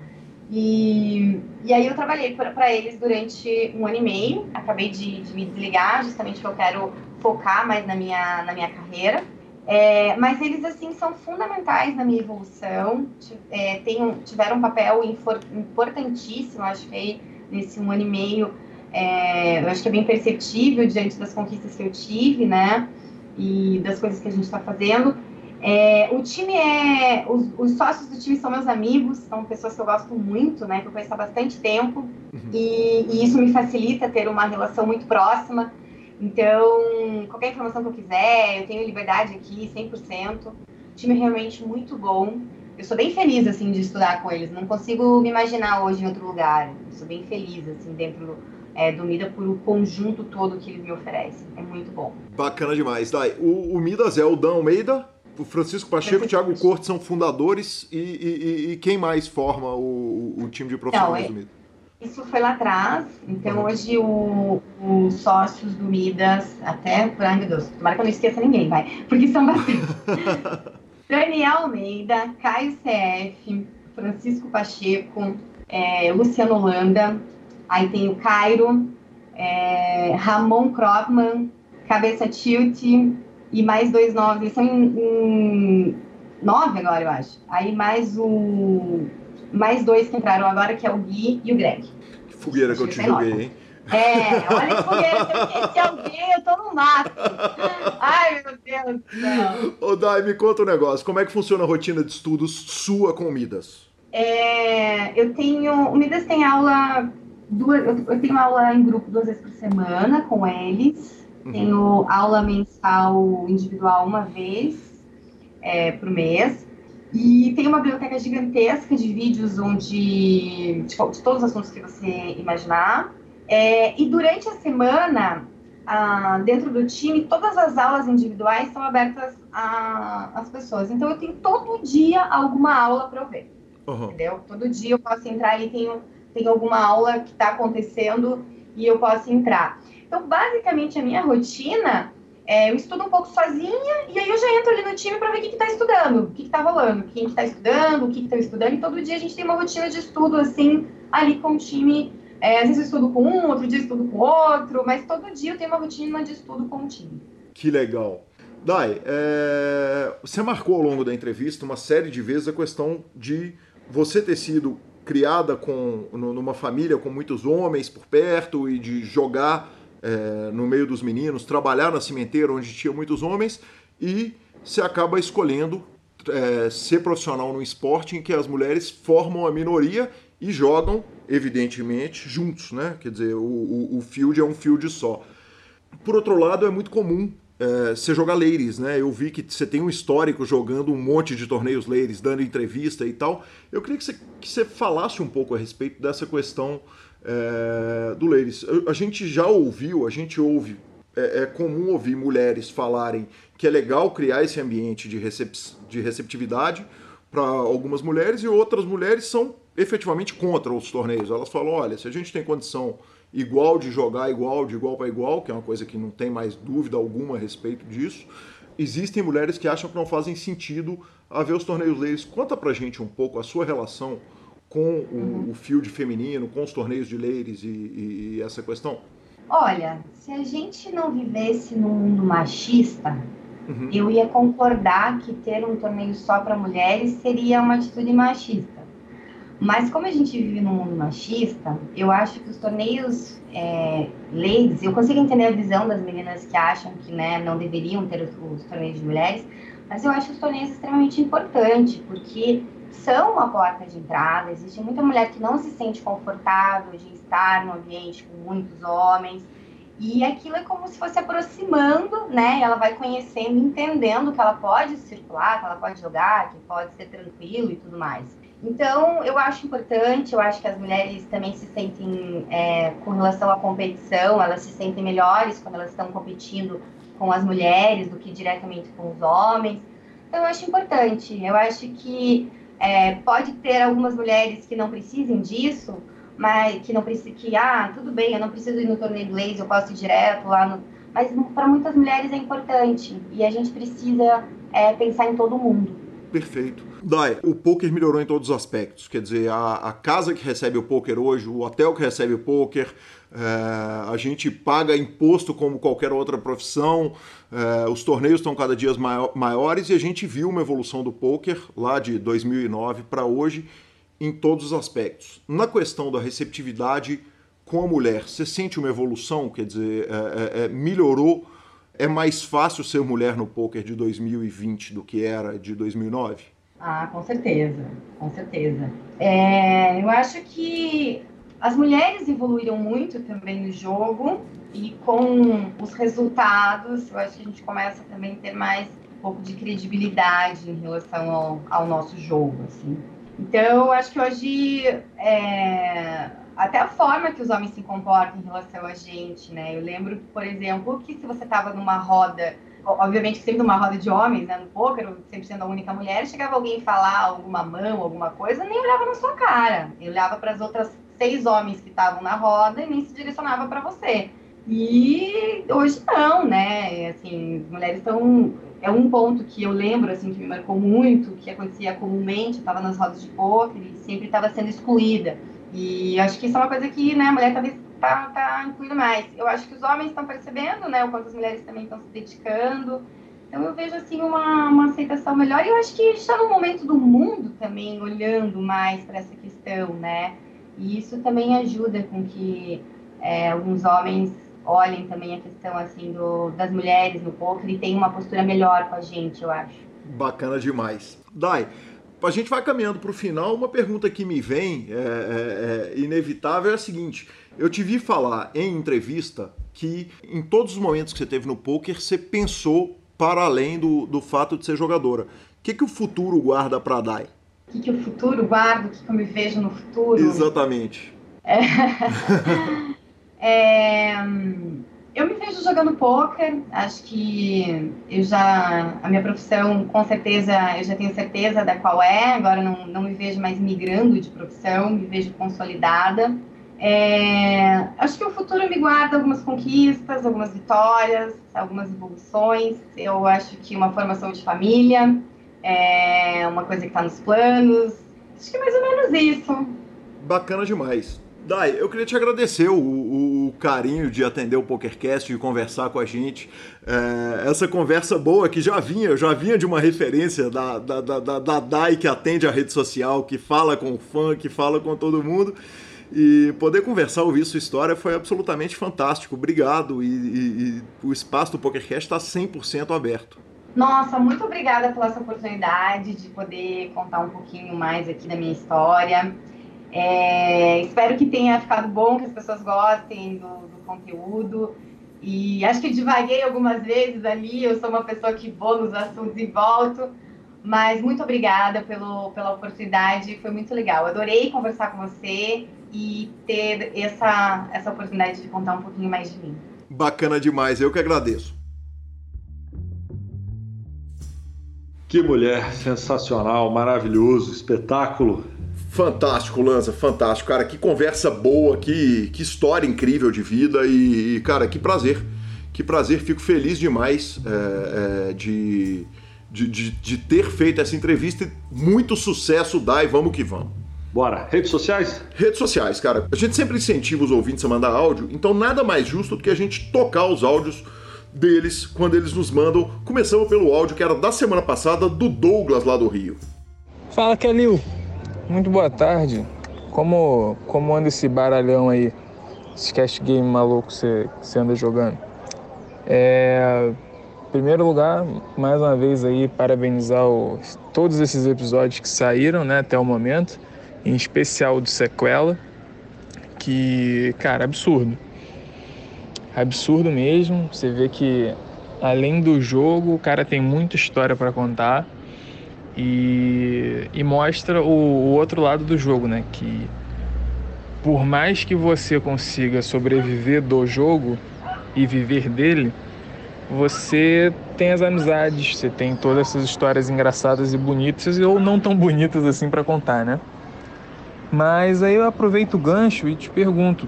E, e aí eu trabalhei para eles durante um ano e meio. Acabei de, de, me desligar, justamente porque eu quero focar mais na minha, na minha carreira. É, mas eles, assim, são fundamentais na minha evolução. É, tem, tiveram um papel importantíssimo, acho que nesse um ano e meio. É, eu acho que é bem perceptível diante das conquistas que eu tive, né? E das coisas que a gente está fazendo. É, o time é. Os, os, sócios do time são meus amigos, são pessoas que eu gosto muito, né? Que eu conheço há bastante tempo. Uhum. E, e, isso me facilita ter uma relação muito próxima. Então, qualquer informação que eu quiser, eu tenho liberdade aqui, 100%. O time é realmente muito bom. Eu sou bem feliz, assim, de estudar com eles. Não consigo me imaginar hoje em outro lugar. Eu sou bem feliz, assim, dentro é, do Mida por o conjunto todo que ele me oferece. É muito bom. Bacana demais. Dai, o, o Midas é o Dan Almeida, o Francisco Pacheco e o Thiago Corte são fundadores e, e, e, quem mais forma o, o time de profissionais então, do Midas? Isso foi lá atrás, então uhum. hoje os sócios do Midas, até, ai meu Deus, tomara que eu não esqueça ninguém, vai, porque são bastante. *laughs* Daniel Almeida, Caio CF, Francisco Pacheco, é, Luciano Holanda, Aí tem o Cairo, é, Ramon Kropman, Cabeça Tilt e mais dois nomes. Eles são em, em, nove agora, eu acho. Aí mais o mais dois que entraram agora, que é o Gui e o Greg. Que fogueira que eu te joguei, hein? É, olha que fogueira, se eu esqueci alguém, eu tô no mato. Ai, meu Deus do céu. Ô, Dai, me conta um negócio. Como é que funciona a rotina de estudos sua com o Midas? É, eu tenho. O Midas tem aula duas, eu, tenho aula em grupo duas vezes por semana com eles. Uhum. Tenho aula mensal individual uma vez é, por mês. E tem uma biblioteca gigantesca de vídeos onde de, de todos os assuntos que você imaginar. É, e durante a semana, ah, dentro do time, todas as aulas individuais são abertas às pessoas. Então eu tenho todo dia alguma aula para eu ver. Uhum. Entendeu? Todo dia eu posso entrar e tenho tem alguma aula que está acontecendo e eu posso entrar. Então, basicamente, a minha rotina é, eu estudo um pouco sozinha e aí eu já entro ali no time para ver o que está estudando, o que está rolando, quem está estudando, o que estão estudando. E todo dia a gente tem uma rotina de estudo assim, ali com o time. É, às vezes eu estudo com um, outro dia eu estudo com outro, mas todo dia eu tenho uma rotina de estudo com o time. Que legal. Dai, é... você marcou ao longo da entrevista uma série de vezes a questão de você ter sido criada com, numa família com muitos homens por perto e de jogar é, no meio dos meninos, trabalhar na cimenteira onde tinha muitos homens e se acaba escolhendo é, ser profissional no esporte em que as mulheres formam a minoria e jogam, evidentemente, juntos, né? Quer dizer, o, o, o field é um field só. Por outro lado, é muito comum é, você jogar ladies, né? Eu vi que você tem um histórico jogando um monte de torneios ladies, dando entrevista e tal. Eu queria que você, que você falasse um pouco a respeito dessa questão é, do ladies. A gente já ouviu, a gente ouve, é, é, comum ouvir mulheres falarem que é legal criar esse ambiente de, recep de receptividade para algumas mulheres e outras mulheres são efetivamente contra os torneios. Elas falam, olha, se a gente tem condição igual de jogar igual, de igual para igual, que é uma coisa que não tem mais dúvida alguma a respeito disso. Existem mulheres que acham que não fazem sentido haver os torneios ladies. Conta pra gente um pouco a sua relação com o, uhum. o field feminino, com os torneios de ladies e, e, e essa questão. Olha, se a gente não vivesse num mundo machista, uhum. eu ia concordar que ter um torneio só para mulheres seria uma atitude machista. Mas como a gente vive num mundo machista, eu acho que os torneios é, ladies, eu consigo entender a visão das meninas que acham que né, não deveriam ter os, os torneios de mulheres, mas eu acho os torneios extremamente importantes, porque são uma porta de entrada. Existe muita mulher que não se sente confortável de estar no ambiente com muitos homens. E aquilo é como se fosse aproximando, né? Ela vai conhecendo, entendendo que ela pode circular, que ela pode jogar, que pode ser tranquilo e tudo mais. Então, eu acho importante, eu acho que as mulheres também se sentem, é, com relação à competição, elas se sentem melhores quando elas estão competindo com as mulheres do que diretamente com os homens. Então, eu acho importante. Eu acho que é, pode ter algumas mulheres que não precisem disso, mas que não precisa, que, ah, tudo bem, eu não preciso ir no torneio laser, eu posso ir direto lá no. Mas para muitas mulheres é importante e a gente precisa é, pensar em todo mundo. Perfeito. Dai, o poker melhorou em todos os aspectos. Quer dizer, a, a casa que recebe o poker hoje, o hotel que recebe o poker, é, a gente paga imposto como qualquer outra profissão, é, os torneios estão cada dia maiores e a gente viu uma evolução do poker lá de 2009 para hoje em todos os aspectos. Na questão da receptividade com a mulher, você sente uma evolução? Quer dizer, é, melhorou? É mais fácil ser mulher no poker de 2020 do que era de 2009? Ah, com certeza, com certeza. É, eu acho que as mulheres evoluíram muito também no jogo e com os resultados, eu acho que a gente começa também a ter mais um pouco de credibilidade em relação ao, ao nosso jogo, assim. Então, eu acho que hoje é, até a forma que os homens se comportam em relação a gente, né? Eu lembro, por exemplo, que se você estava numa roda obviamente sempre numa roda de homens, né, no poker, sempre sendo a única mulher, chegava alguém falar alguma mão, alguma coisa, nem olhava na sua cara. Ele olhava para as outras seis homens que estavam na roda e nem se direcionava para você. E hoje não, né? Assim, as mulheres estão é um ponto que eu lembro assim que me marcou muito, que acontecia comumente, estava nas rodas de poker e sempre estava sendo excluída. E acho que isso é uma coisa que, né, a mulher talvez tá, tá incluindo mais. Eu acho que os homens estão percebendo, né, o quanto as mulheres também estão se dedicando. Então eu vejo assim uma, uma aceitação melhor e eu acho que está no momento do mundo também olhando mais para essa questão, né? E isso também ajuda com que é, alguns homens olhem também a questão assim do, das mulheres no poker e tenham uma postura melhor com a gente, eu acho. Bacana demais. Dai, a gente vai caminhando para o final. Uma pergunta que me vem, é, é, é, inevitável, é a seguinte: eu te vi falar em entrevista que em todos os momentos que você teve no poker, você pensou para além do, do fato de ser jogadora. O que, que o futuro guarda para a Dai? O que, que o futuro guarda? O que, que eu me vejo no futuro? Exatamente. É... *laughs* é... Eu me vejo jogando poker. Acho que eu já a minha profissão, com certeza, eu já tenho certeza da qual é. Agora não, não me vejo mais migrando de profissão, me vejo consolidada. É, acho que o futuro me guarda algumas conquistas, algumas vitórias, algumas evoluções. Eu acho que uma formação de família é uma coisa que está nos planos. Acho que é mais ou menos isso. Bacana demais. Dai, eu queria te agradecer o, o, o, carinho de atender o PokerCast e conversar com a gente. É, essa conversa boa que já vinha, já vinha de uma referência da, da, da, da, Dai que atende a rede social, que fala com o fã, que fala com todo mundo. E poder conversar, ouvir sua história foi absolutamente fantástico. Obrigado. E, e, e o espaço do PokerCast está 100% aberto. Nossa, muito obrigada pela essa oportunidade de poder contar um pouquinho mais aqui da minha história. É, espero que tenha ficado bom, que as pessoas gostem do, do, conteúdo. E acho que divaguei algumas vezes ali, eu sou uma pessoa que vou nos assuntos e volto. Mas muito obrigada pelo, pela oportunidade, foi muito legal. Adorei conversar com você e ter essa, essa oportunidade de contar um pouquinho mais de mim. Bacana demais, eu que agradeço. Que mulher sensacional, maravilhoso, espetáculo. Fantástico, Lanza, fantástico. Cara, que conversa boa, que, que história incrível de vida e, e cara, que prazer. Que prazer, fico feliz demais é, é, de, de, de, de, ter feito essa entrevista. Muito sucesso, Dai, vamos que vamos. Bora, redes sociais? Redes sociais, cara. A gente sempre incentiva os ouvintes a mandar áudio, então nada mais justo do que a gente tocar os áudios deles quando eles nos mandam. Começamos pelo áudio que era da semana passada do Douglas lá do Rio. Fala, Kelil. Muito boa tarde. Como, como anda esse baralhão aí? Esse cast game maluco que você, anda jogando? É, em primeiro lugar, mais uma vez aí, parabenizar os, todos esses episódios que saíram né, até o momento, em especial o do Sequela, que, cara, absurdo. Absurdo mesmo. Você vê que, além do jogo, o cara tem muita história para contar e, e mostra o, o outro lado do jogo, né? Que por mais que você consiga sobreviver do jogo e viver dele, você tem as amizades, você tem todas essas histórias engraçadas e bonitas ou não tão bonitas assim para contar, né? Mas aí eu aproveito o gancho e te pergunto,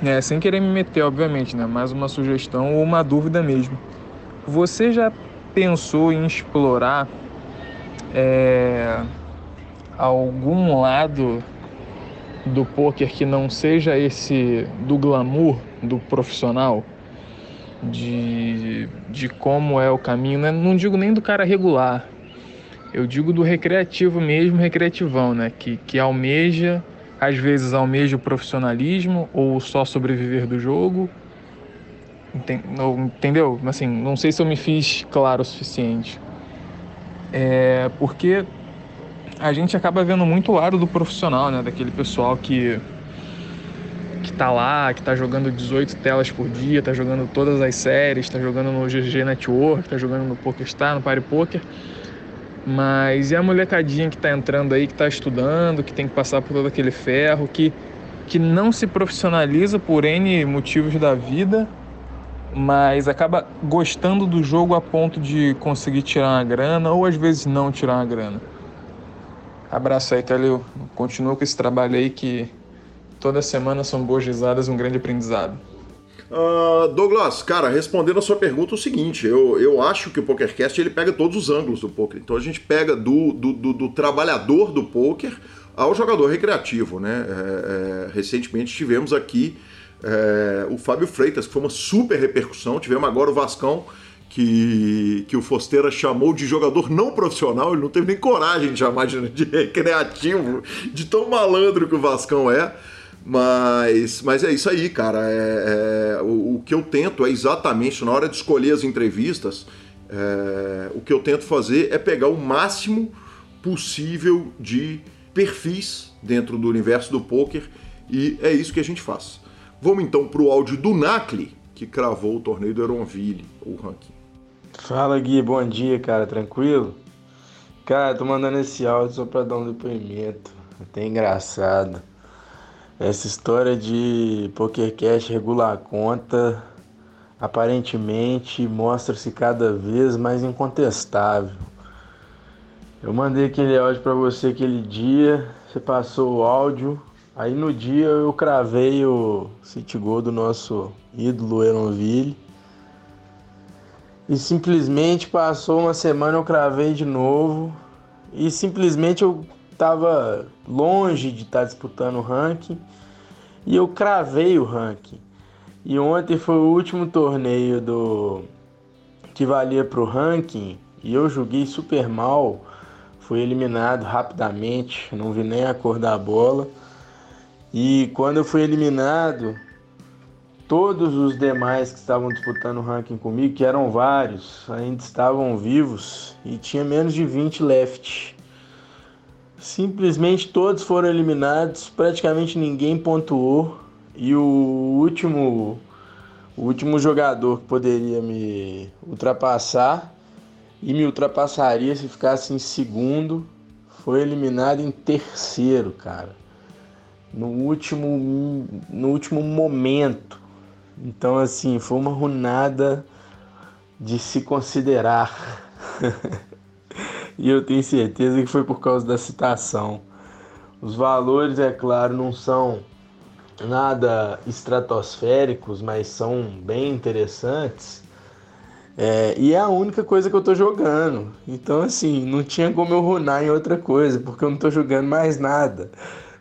né, sem querer me meter, obviamente, né, mais uma sugestão ou uma dúvida mesmo. Você já pensou em explorar é, algum lado do poker que não seja esse do glamour do profissional? de, de como é o caminho, né? não digo nem do cara regular, eu digo do recreativo mesmo, recreativão, né? Que, que almeja, às vezes almeja o profissionalismo ou só sobreviver do jogo. Entendeu? Assim, não sei se eu me fiz claro o suficiente. É porque a gente acaba vendo muito o lado do profissional, né? Daquele pessoal que que tá lá, que tá jogando 18 telas por dia, tá jogando todas as séries, tá jogando no GG Network, tá jogando no PokerStar, no Party Poker. Mas e a molecadinha que tá entrando aí, que tá estudando, que tem que passar por todo aquele ferro, que, que não se profissionaliza por N motivos da vida, mas acaba gostando do jogo a ponto de conseguir tirar uma grana ou às vezes não tirar uma grana. Abraço aí, Calil. Continua com esse trabalho aí que Toda semana são boas risadas um grande aprendizado. Uh, Douglas, cara, respondendo a sua pergunta, é o seguinte: eu, eu acho que o PokerCast ele pega todos os ângulos do poker. Então a gente pega do, do, do, do trabalhador do poker ao jogador recreativo, né? É, é, recentemente tivemos aqui é, o Fábio Freitas, que foi uma super repercussão. Tivemos agora o Vascão, que, que o Fosteira chamou de jogador não profissional. Ele não teve nem coragem de chamar de, de recreativo, de tão malandro que o Vascão é. Mas, mas é isso aí, cara. É, é o, o, que eu tento é exatamente, na hora de escolher as entrevistas, é, o que eu tento fazer é pegar o máximo possível de perfis dentro do universo do poker e é isso que a gente faz. Vamos então para o áudio do Nakli, que cravou o torneio do Eronville, o ranking. Fala Gui, bom dia, cara, tranquilo? Cara, tô mandando esse áudio só para dar um depoimento, até engraçado. Essa história de PokerCast regular a conta aparentemente mostra-se cada vez mais incontestável. Eu mandei aquele áudio para você aquele dia, você passou o áudio, aí no dia eu cravei o City Goal do nosso ídolo Eronville. E simplesmente passou uma semana eu cravei de novo e simplesmente eu estava longe de estar tá disputando o ranking e eu cravei o ranking. E ontem foi o último torneio do que valia para o ranking e eu joguei super mal. Fui eliminado rapidamente, não vi nem a cor da bola. E quando eu fui eliminado, todos os demais que estavam disputando o ranking comigo, que eram vários, ainda estavam vivos e tinha menos de 20 left. Simplesmente todos foram eliminados, praticamente ninguém pontuou e o último o último jogador que poderia me ultrapassar e me ultrapassaria se ficasse em segundo foi eliminado em terceiro, cara. No último no último momento. Então assim, foi uma runada de se considerar. *laughs* e eu tenho certeza que foi por causa da citação. Os valores, é claro, não são nada estratosféricos, mas são bem interessantes. É, e é a única coisa que eu tô jogando. Então, assim, não tinha como eu runar em outra coisa, porque eu não tô jogando mais nada.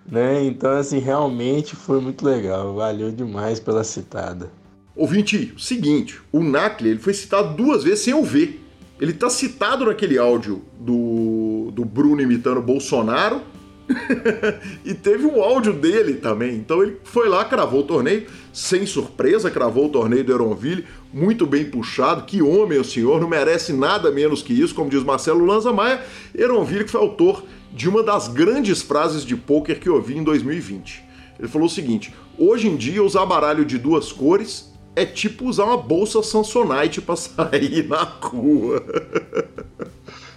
Né? Então, assim, realmente foi muito legal. Valeu demais pela citada. Ouvinte, seguinte, o Nakli ele foi citado duas vezes sem eu ver. Ele tá citado naquele áudio do, do Bruno imitando Bolsonaro. *laughs* e teve um áudio dele também. Então ele foi lá, cravou o torneio, sem surpresa, cravou o torneio do Eronville, muito bem puxado. Que homem o senhor, não merece nada menos que isso, como diz Marcelo Lanza Maia. Eronville que foi autor de uma das grandes frases de poker que eu ouvi em 2020. Ele falou o seguinte: hoje em dia usar baralho de duas cores é tipo usar uma bolsa Samsonite para *laughs* sair na rua.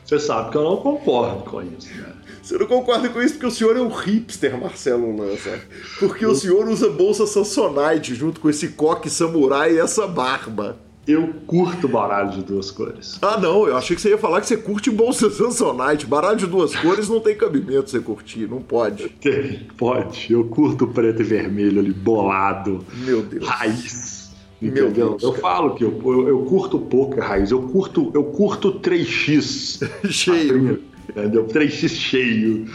Você sabe que eu não concordo com isso, né? Você não concorda com isso porque o senhor é um hipster, Marcelo Lança. Porque eu... o senhor usa bolsa Samsonite junto com esse coque samurai e essa barba. Eu curto baralho de duas cores. Ah, não, eu achei que você ia falar que você curte Bolsa Samsonite. Baralho de duas cores não tem cabimento você curtir, não pode. Tem, pode. Eu curto preto e vermelho ali, bolado. Meu Deus. Raiz. Meu Deus. Eu falo que eu, eu, eu curto pouco raiz. Eu curto, eu curto 3x. *laughs* Cheio. Entendeu? 3x cheio.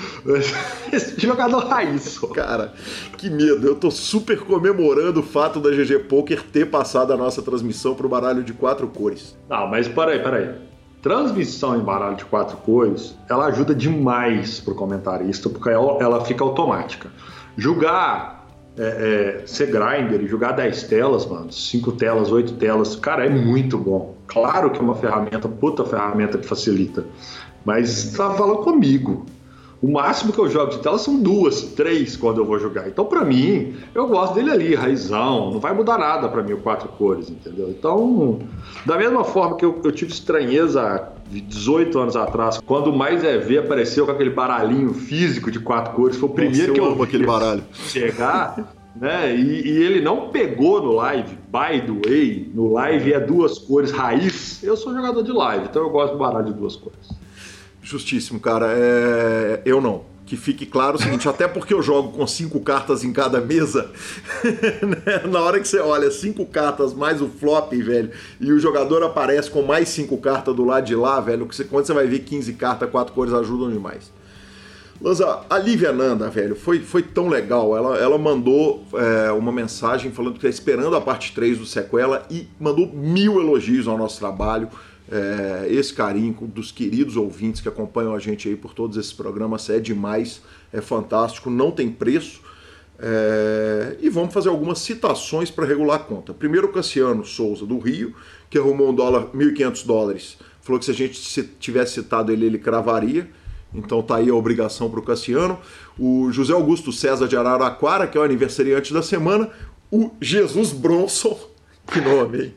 Esse jogador raiz. Cara, que medo. Eu tô super comemorando o fato da GG Poker ter passado a nossa transmissão pro baralho de quatro cores. Não, mas peraí, peraí. Transmissão em baralho de quatro cores, ela ajuda demais pro comentarista, porque ela, fica automática. Jogar é, é, ser grinder e jogar 10 telas, mano, 5 telas, 8 telas, cara, é muito bom. Claro que é uma ferramenta, puta ferramenta que facilita. Mas tá falando comigo. O máximo que eu jogo de tela são duas, três quando eu vou jogar. Então, para mim, eu gosto dele ali, raizão. Não vai mudar nada para mim o quatro cores, entendeu? Então, da mesma forma que eu, eu tive estranheza 18 anos atrás, quando o Mais é ver apareceu com aquele baralhinho físico de quatro cores, foi o primeiro Nossa, que eu amo aquele baralho. chegar. Né? E, e, ele não pegou no live, by the way, no live é duas cores raiz. Eu sou jogador de live, então eu gosto do baralho de duas cores. Justíssimo, cara. É... Eu não. Que fique claro o seguinte, até porque eu jogo com cinco cartas em cada mesa, *laughs* né? na hora que você olha cinco cartas mais o flop, velho, e o jogador aparece com mais cinco cartas do lado de lá, velho, quando você vai ver 15 cartas, quatro cores ajudam demais. Lanza, a Lívia Nanda, velho, foi, foi tão legal. Ela, ela mandou é, uma mensagem falando que está esperando a parte 3 do Sequela e mandou mil elogios ao nosso trabalho é, esse carinho dos queridos ouvintes que acompanham a gente aí por todos esses programas é demais, é fantástico, não tem preço. É, e vamos fazer algumas citações para regular a conta. Primeiro, o Cassiano Souza, do Rio, que arrumou um dólar, 1.500 dólares. Falou que se a gente tivesse citado ele, ele cravaria. Então tá aí a obrigação para o Cassiano. O José Augusto César de Araraquara, que é o aniversariante da semana. O Jesus Bronson, *laughs* que nome, hein?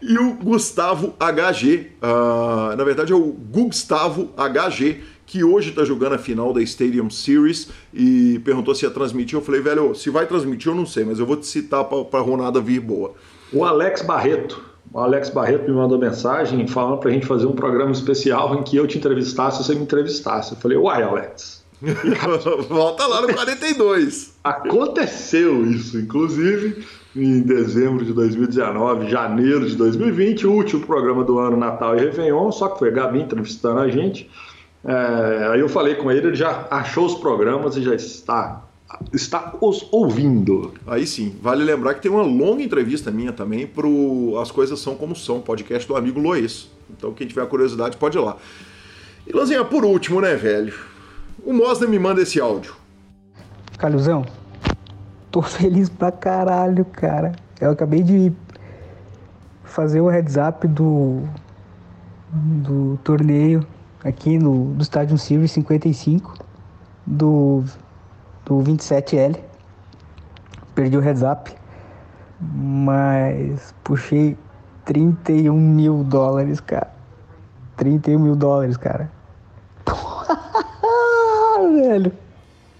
E o Gustavo HG, uh, ah, na verdade é o Gustavo HG, que hoje está jogando a final da Stadium Series e perguntou se ia transmitir. Eu falei, velho, se vai transmitir eu não sei, mas eu vou te citar para a Ronada vir boa. O Alex Barreto. O Alex Barreto me mandou mensagem falando para a gente fazer um programa especial em que eu te entrevistasse e você me entrevistasse. Eu falei, uai, Alex. *laughs* Volta lá no 42. Aconteceu isso, inclusive em dezembro de 2019, janeiro de 2020, o último programa do ano, Natal e Réveillon, só que foi a Gabi entrevistando a gente. É, aí eu falei com ele, ele já achou os programas e já está está os ouvindo. Aí sim, vale lembrar que tem uma longa entrevista minha também pro As Coisas São Como São, podcast do amigo Lois. Então quem tiver curiosidade pode ir lá. E Lanzinha, por último, né, velho? O Mosna me manda esse áudio. Caluzão, tô *laughs* feliz pra caralho, cara. Eu acabei de fazer o heads up do, do torneio aqui no do Stadium Series 55 do, do 27L. Perdi o heads up, mas puxei 31 mil dólares, cara. 31 mil dólares, cara. *laughs* Velho.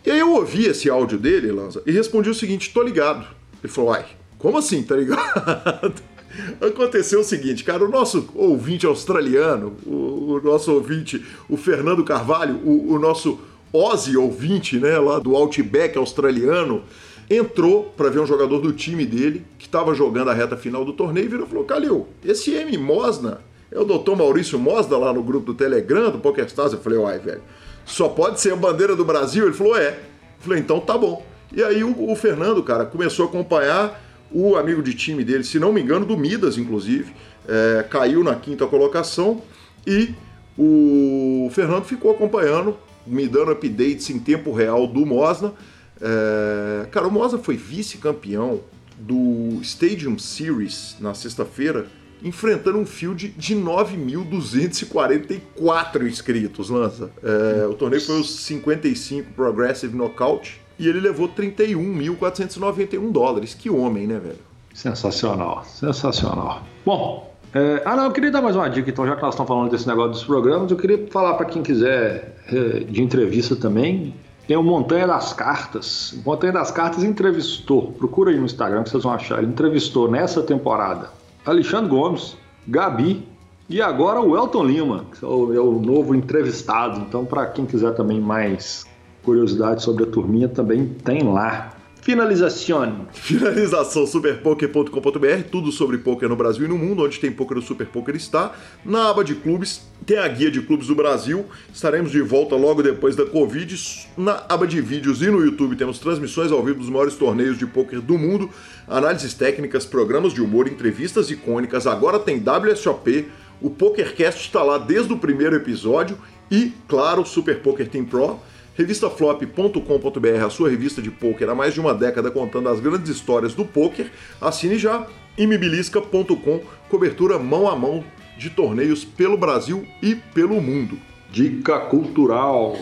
E aí eu ouvi esse áudio dele, Lanza, e respondi o seguinte: tô ligado. Ele falou, ai, como assim, tá ligado? *laughs* Aconteceu o seguinte, cara, o nosso ouvinte australiano, o, o nosso ouvinte, o Fernando Carvalho, o, o nosso Ozzy ouvinte, né, lá do Outback australiano, entrou para ver um jogador do time dele que estava jogando a reta final do torneio e virou e falou: Calil, esse M Mosna é o doutor Maurício Mosna lá no grupo do Telegram, do PokerStars. Eu falei: Uai, velho só pode ser a bandeira do Brasil? Ele falou, é. Eu falei, então tá bom. E aí o, o, Fernando, cara, começou a acompanhar o amigo de time dele, se não me engano, do Midas, inclusive, é, caiu na quinta colocação e o Fernando ficou acompanhando, me dando updates em tempo real do Mosna. É, cara, o Mosna foi vice-campeão do Stadium Series na sexta-feira enfrentando um field de 9.244 inscritos, Lança. É, o torneio foi os 55 Progressive Knockout e ele levou 31.491 dólares. Que homem, né, velho? Sensacional, sensacional. Bom, é, ah não, eu queria dar mais uma dica, então, já que nós estamos falando desse negócio dos programas, eu queria falar para quem quiser é, de entrevista também. Tem o Montanha das Cartas. O Montanha das Cartas entrevistou, procura aí no Instagram que vocês vão achar. Ele entrevistou nessa temporada Alexandre Gomes, Gabi e agora o Elton Lima, que é o, é novo entrevistado. Então, para quem quiser também mais curiosidade sobre a turminha, também tem lá. Finalização. Finalização superpoker.com.br, tudo sobre poker no Brasil e no mundo, onde tem poker o Super Poker está. Na aba de clubes tem a guia de clubes do Brasil. Estaremos de volta logo depois da Covid. Na aba de vídeos e no YouTube temos transmissões ao vivo dos maiores torneios de poker do mundo, análises técnicas, programas de humor, entrevistas icônicas. Agora tem WSOP, o PokerCast está lá desde o primeiro episódio e, claro, o Super Poker Team Pro Revistaflop.com.br, a sua revista de poker há mais de uma década contando as grandes histórias do poker. Assine já imibilisca.com, cobertura mão a mão de torneios pelo Brasil e pelo mundo. Dica cultural.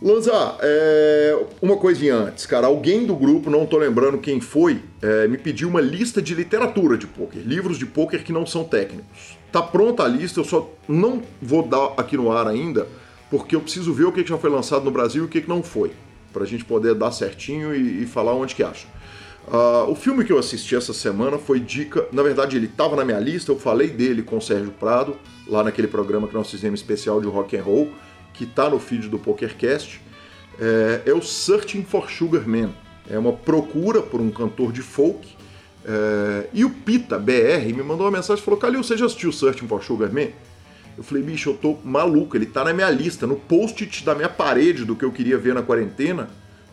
Lanza, é, uma coisinha antes, cara. Alguém do grupo, não tô lembrando quem foi, é, me pediu uma lista de literatura de poker, livros de poker que não são técnicos. Tá pronta a lista, eu só não vou dar aqui no ar ainda, porque eu preciso ver o que já foi lançado no Brasil e o que não foi, para a gente poder dar certinho e, e falar onde que acha. Uh, o filme que eu assisti essa semana foi dica. Na verdade, ele estava na minha lista, eu falei dele com o Sérgio Prado, lá naquele programa que nós fizemos especial de rock and roll, que está no feed do PokerCast. É, é, o Searching for Sugar Man. É uma procura por um cantor de folk. É, e o Pita, BR, me mandou uma mensagem e falou: Calil, você já assistiu Searching for Sugar Man? Eu falei, bicho, eu tô maluco, ele tá na minha lista, no post-it da minha parede do que eu queria ver na quarentena,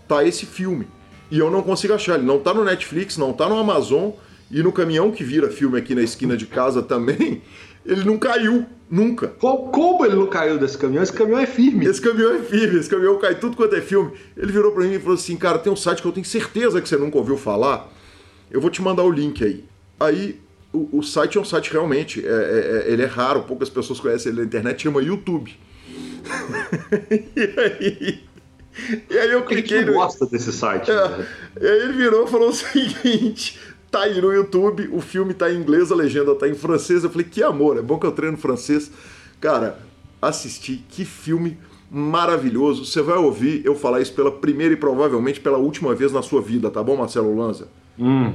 tá esse filme. E eu não consigo achar, ele não tá no Netflix, não tá no Amazon, e no caminhão que vira filme aqui na esquina de casa também, *laughs* ele não caiu, nunca. Como ele não caiu desse caminhão? Esse caminhão é firme. Esse caminhão é firme, esse caminhão cai tudo quanto é filme. Ele virou para mim e falou assim: Cara, tem um site que eu tenho certeza que você nunca ouviu falar. Eu vou te mandar o link aí. Aí o, o, site é um site realmente, é, é, é, ele é raro, poucas pessoas conhecem ele na internet, chama YouTube. *laughs* e aí. E aí eu cliquei. Quem no... gosta desse site? É, né? E aí ele virou e falou o *laughs* seguinte: tá aí no YouTube, o filme tá em inglês, a legenda tá em francês. Eu falei, que amor, é bom que eu treino francês. Cara, assisti, que filme maravilhoso. Você vai ouvir eu falar isso pela primeira e provavelmente pela última vez na sua vida, tá bom, Marcelo Lanza? Hum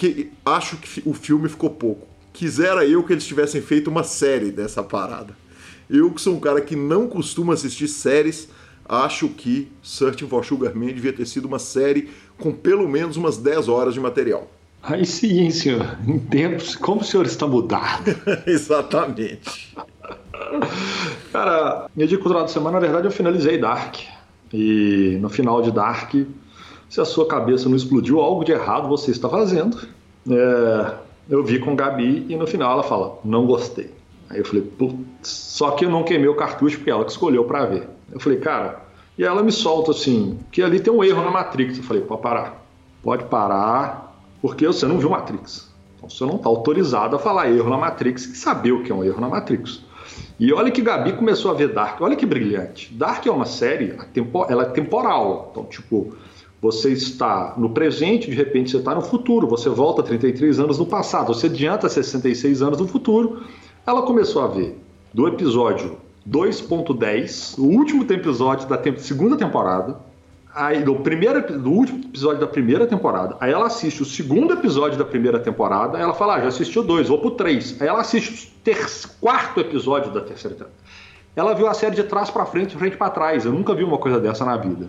que acho que o filme ficou pouco. Quisera eu que eles tivessem feito uma série dessa parada. Eu que sou um cara que não costuma assistir séries, acho que Searching for Sugar Man devia ter sido uma série com pelo menos umas 10 horas de material. Aí sim, senhor. Em tempos, como o senhor está mudado. *laughs* Exatamente. Cara, meu dia cultural de semana, na verdade, eu finalizei Dark. E no final de Dark, se a sua cabeça não explodiu, algo de errado você está fazendo. É, eu vi com Gabi e no final ela fala, não gostei. Aí eu falei, putz, só que eu não queimei o cartucho porque ela que escolheu para ver. Eu falei, cara, e ela me solta assim, que ali tem um erro na Matrix. Eu falei, pode parar. Pode parar, porque você não viu Matrix. Então você não está autorizado a falar erro na Matrix e saber o que é um erro na Matrix. E olha que Gabi começou a ver Dark, olha que brilhante. Dark é uma série, ela é temporal. Então, tipo, você está no presente, de repente você está no futuro, você volta 33 anos no passado, você adianta 66 anos no futuro. Ela começou a ver do episódio 2.10, o último episódio da segunda temporada, aí do primeiro do último episódio da primeira temporada. Aí ela assiste o segundo episódio da primeira temporada, ela fala: ah, já assistiu dois, vou pro três. Aí ela assiste o quarto episódio da terceira temporada. Ela viu a série de trás para frente, frente para trás. Eu nunca vi uma coisa dessa na vida.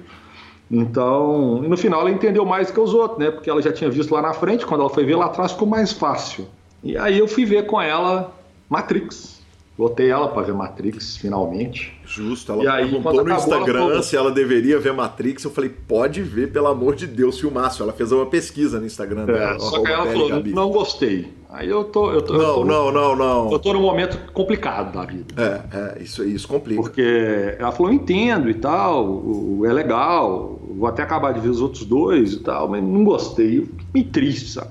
Então, no final ela entendeu mais que os outros, né? Porque ela já tinha visto lá na frente, quando ela foi ver lá atrás ficou mais fácil. E aí eu fui ver com ela Matrix. Botei ela para ver Matrix finalmente. Justo, ela e aí, perguntou no Instagram ela se ela deveria ver Matrix. Eu falei, pode ver, pelo amor de Deus, filmaço. Ela fez uma pesquisa no Instagram é, dela. Só que ela falou, Gabi. não gostei. Aí eu tô. Eu tô não, eu tô não, não, não. Eu tô num momento complicado da vida. É, é, isso, isso complica. Porque ela falou, entendo e tal, é legal, vou até acabar de ver os outros dois e tal, mas não gostei. Eu fiquei meio triste, sabe?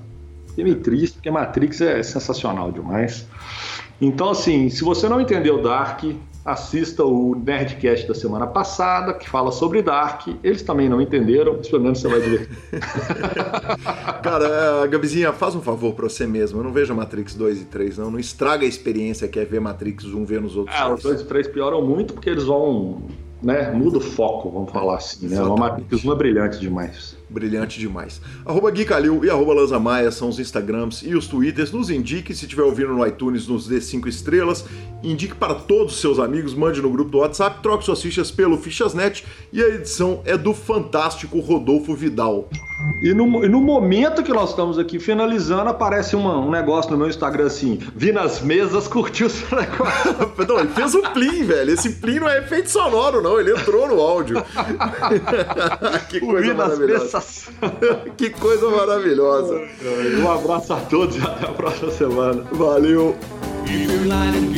Fiquei meio triste, porque Matrix é sensacional demais. Então, assim, se você não entendeu Dark, assista o Nerdcast da semana passada, que fala sobre Dark. Eles também não entenderam, mas pelo menos você vai ver. *laughs* Cara, Gabizinha, faz um favor pra você mesmo. Eu não vejo Matrix 2 e 3, não. Não estraga a experiência que é ver Matrix 1 ver nos outros. É, os 2 e 3 pioram muito porque eles vão. Né, muda o foco, vamos falar assim. Né? Matrix 1 é brilhante demais. Brilhante demais. Arroba Gui Calil e arroba Lanza Maia são os Instagrams e os Twitters. Nos indique, se estiver ouvindo no iTunes, nos dê 5 estrelas. Indique para todos os seus amigos, mande no grupo do WhatsApp, troque suas fichas pelo Fichasnet e a edição é do fantástico Rodolfo Vidal. E no, e no momento que nós estamos aqui finalizando, aparece uma, um negócio no meu Instagram assim: vi nas mesas, curtiu o seu *laughs* negócio. *laughs* não, ele fez um plim, velho. Esse plim não é efeito sonoro, não. Ele entrou no áudio. *laughs* que coisa maravilhosa. *laughs* que coisa maravilhosa. Um abraço a todos e até a próxima semana. Valeu. You're lying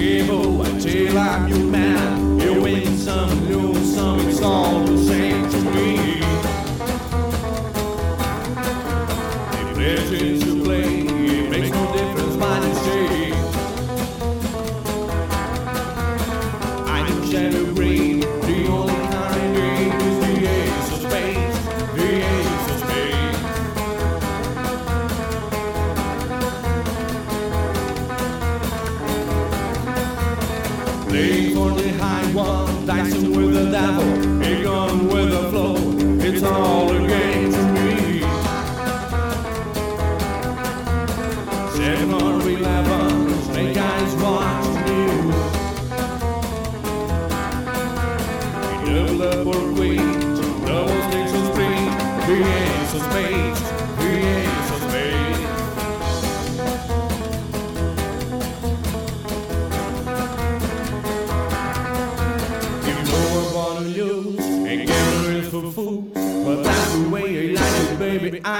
travel. It gone with the flow. It's all.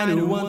man who wants.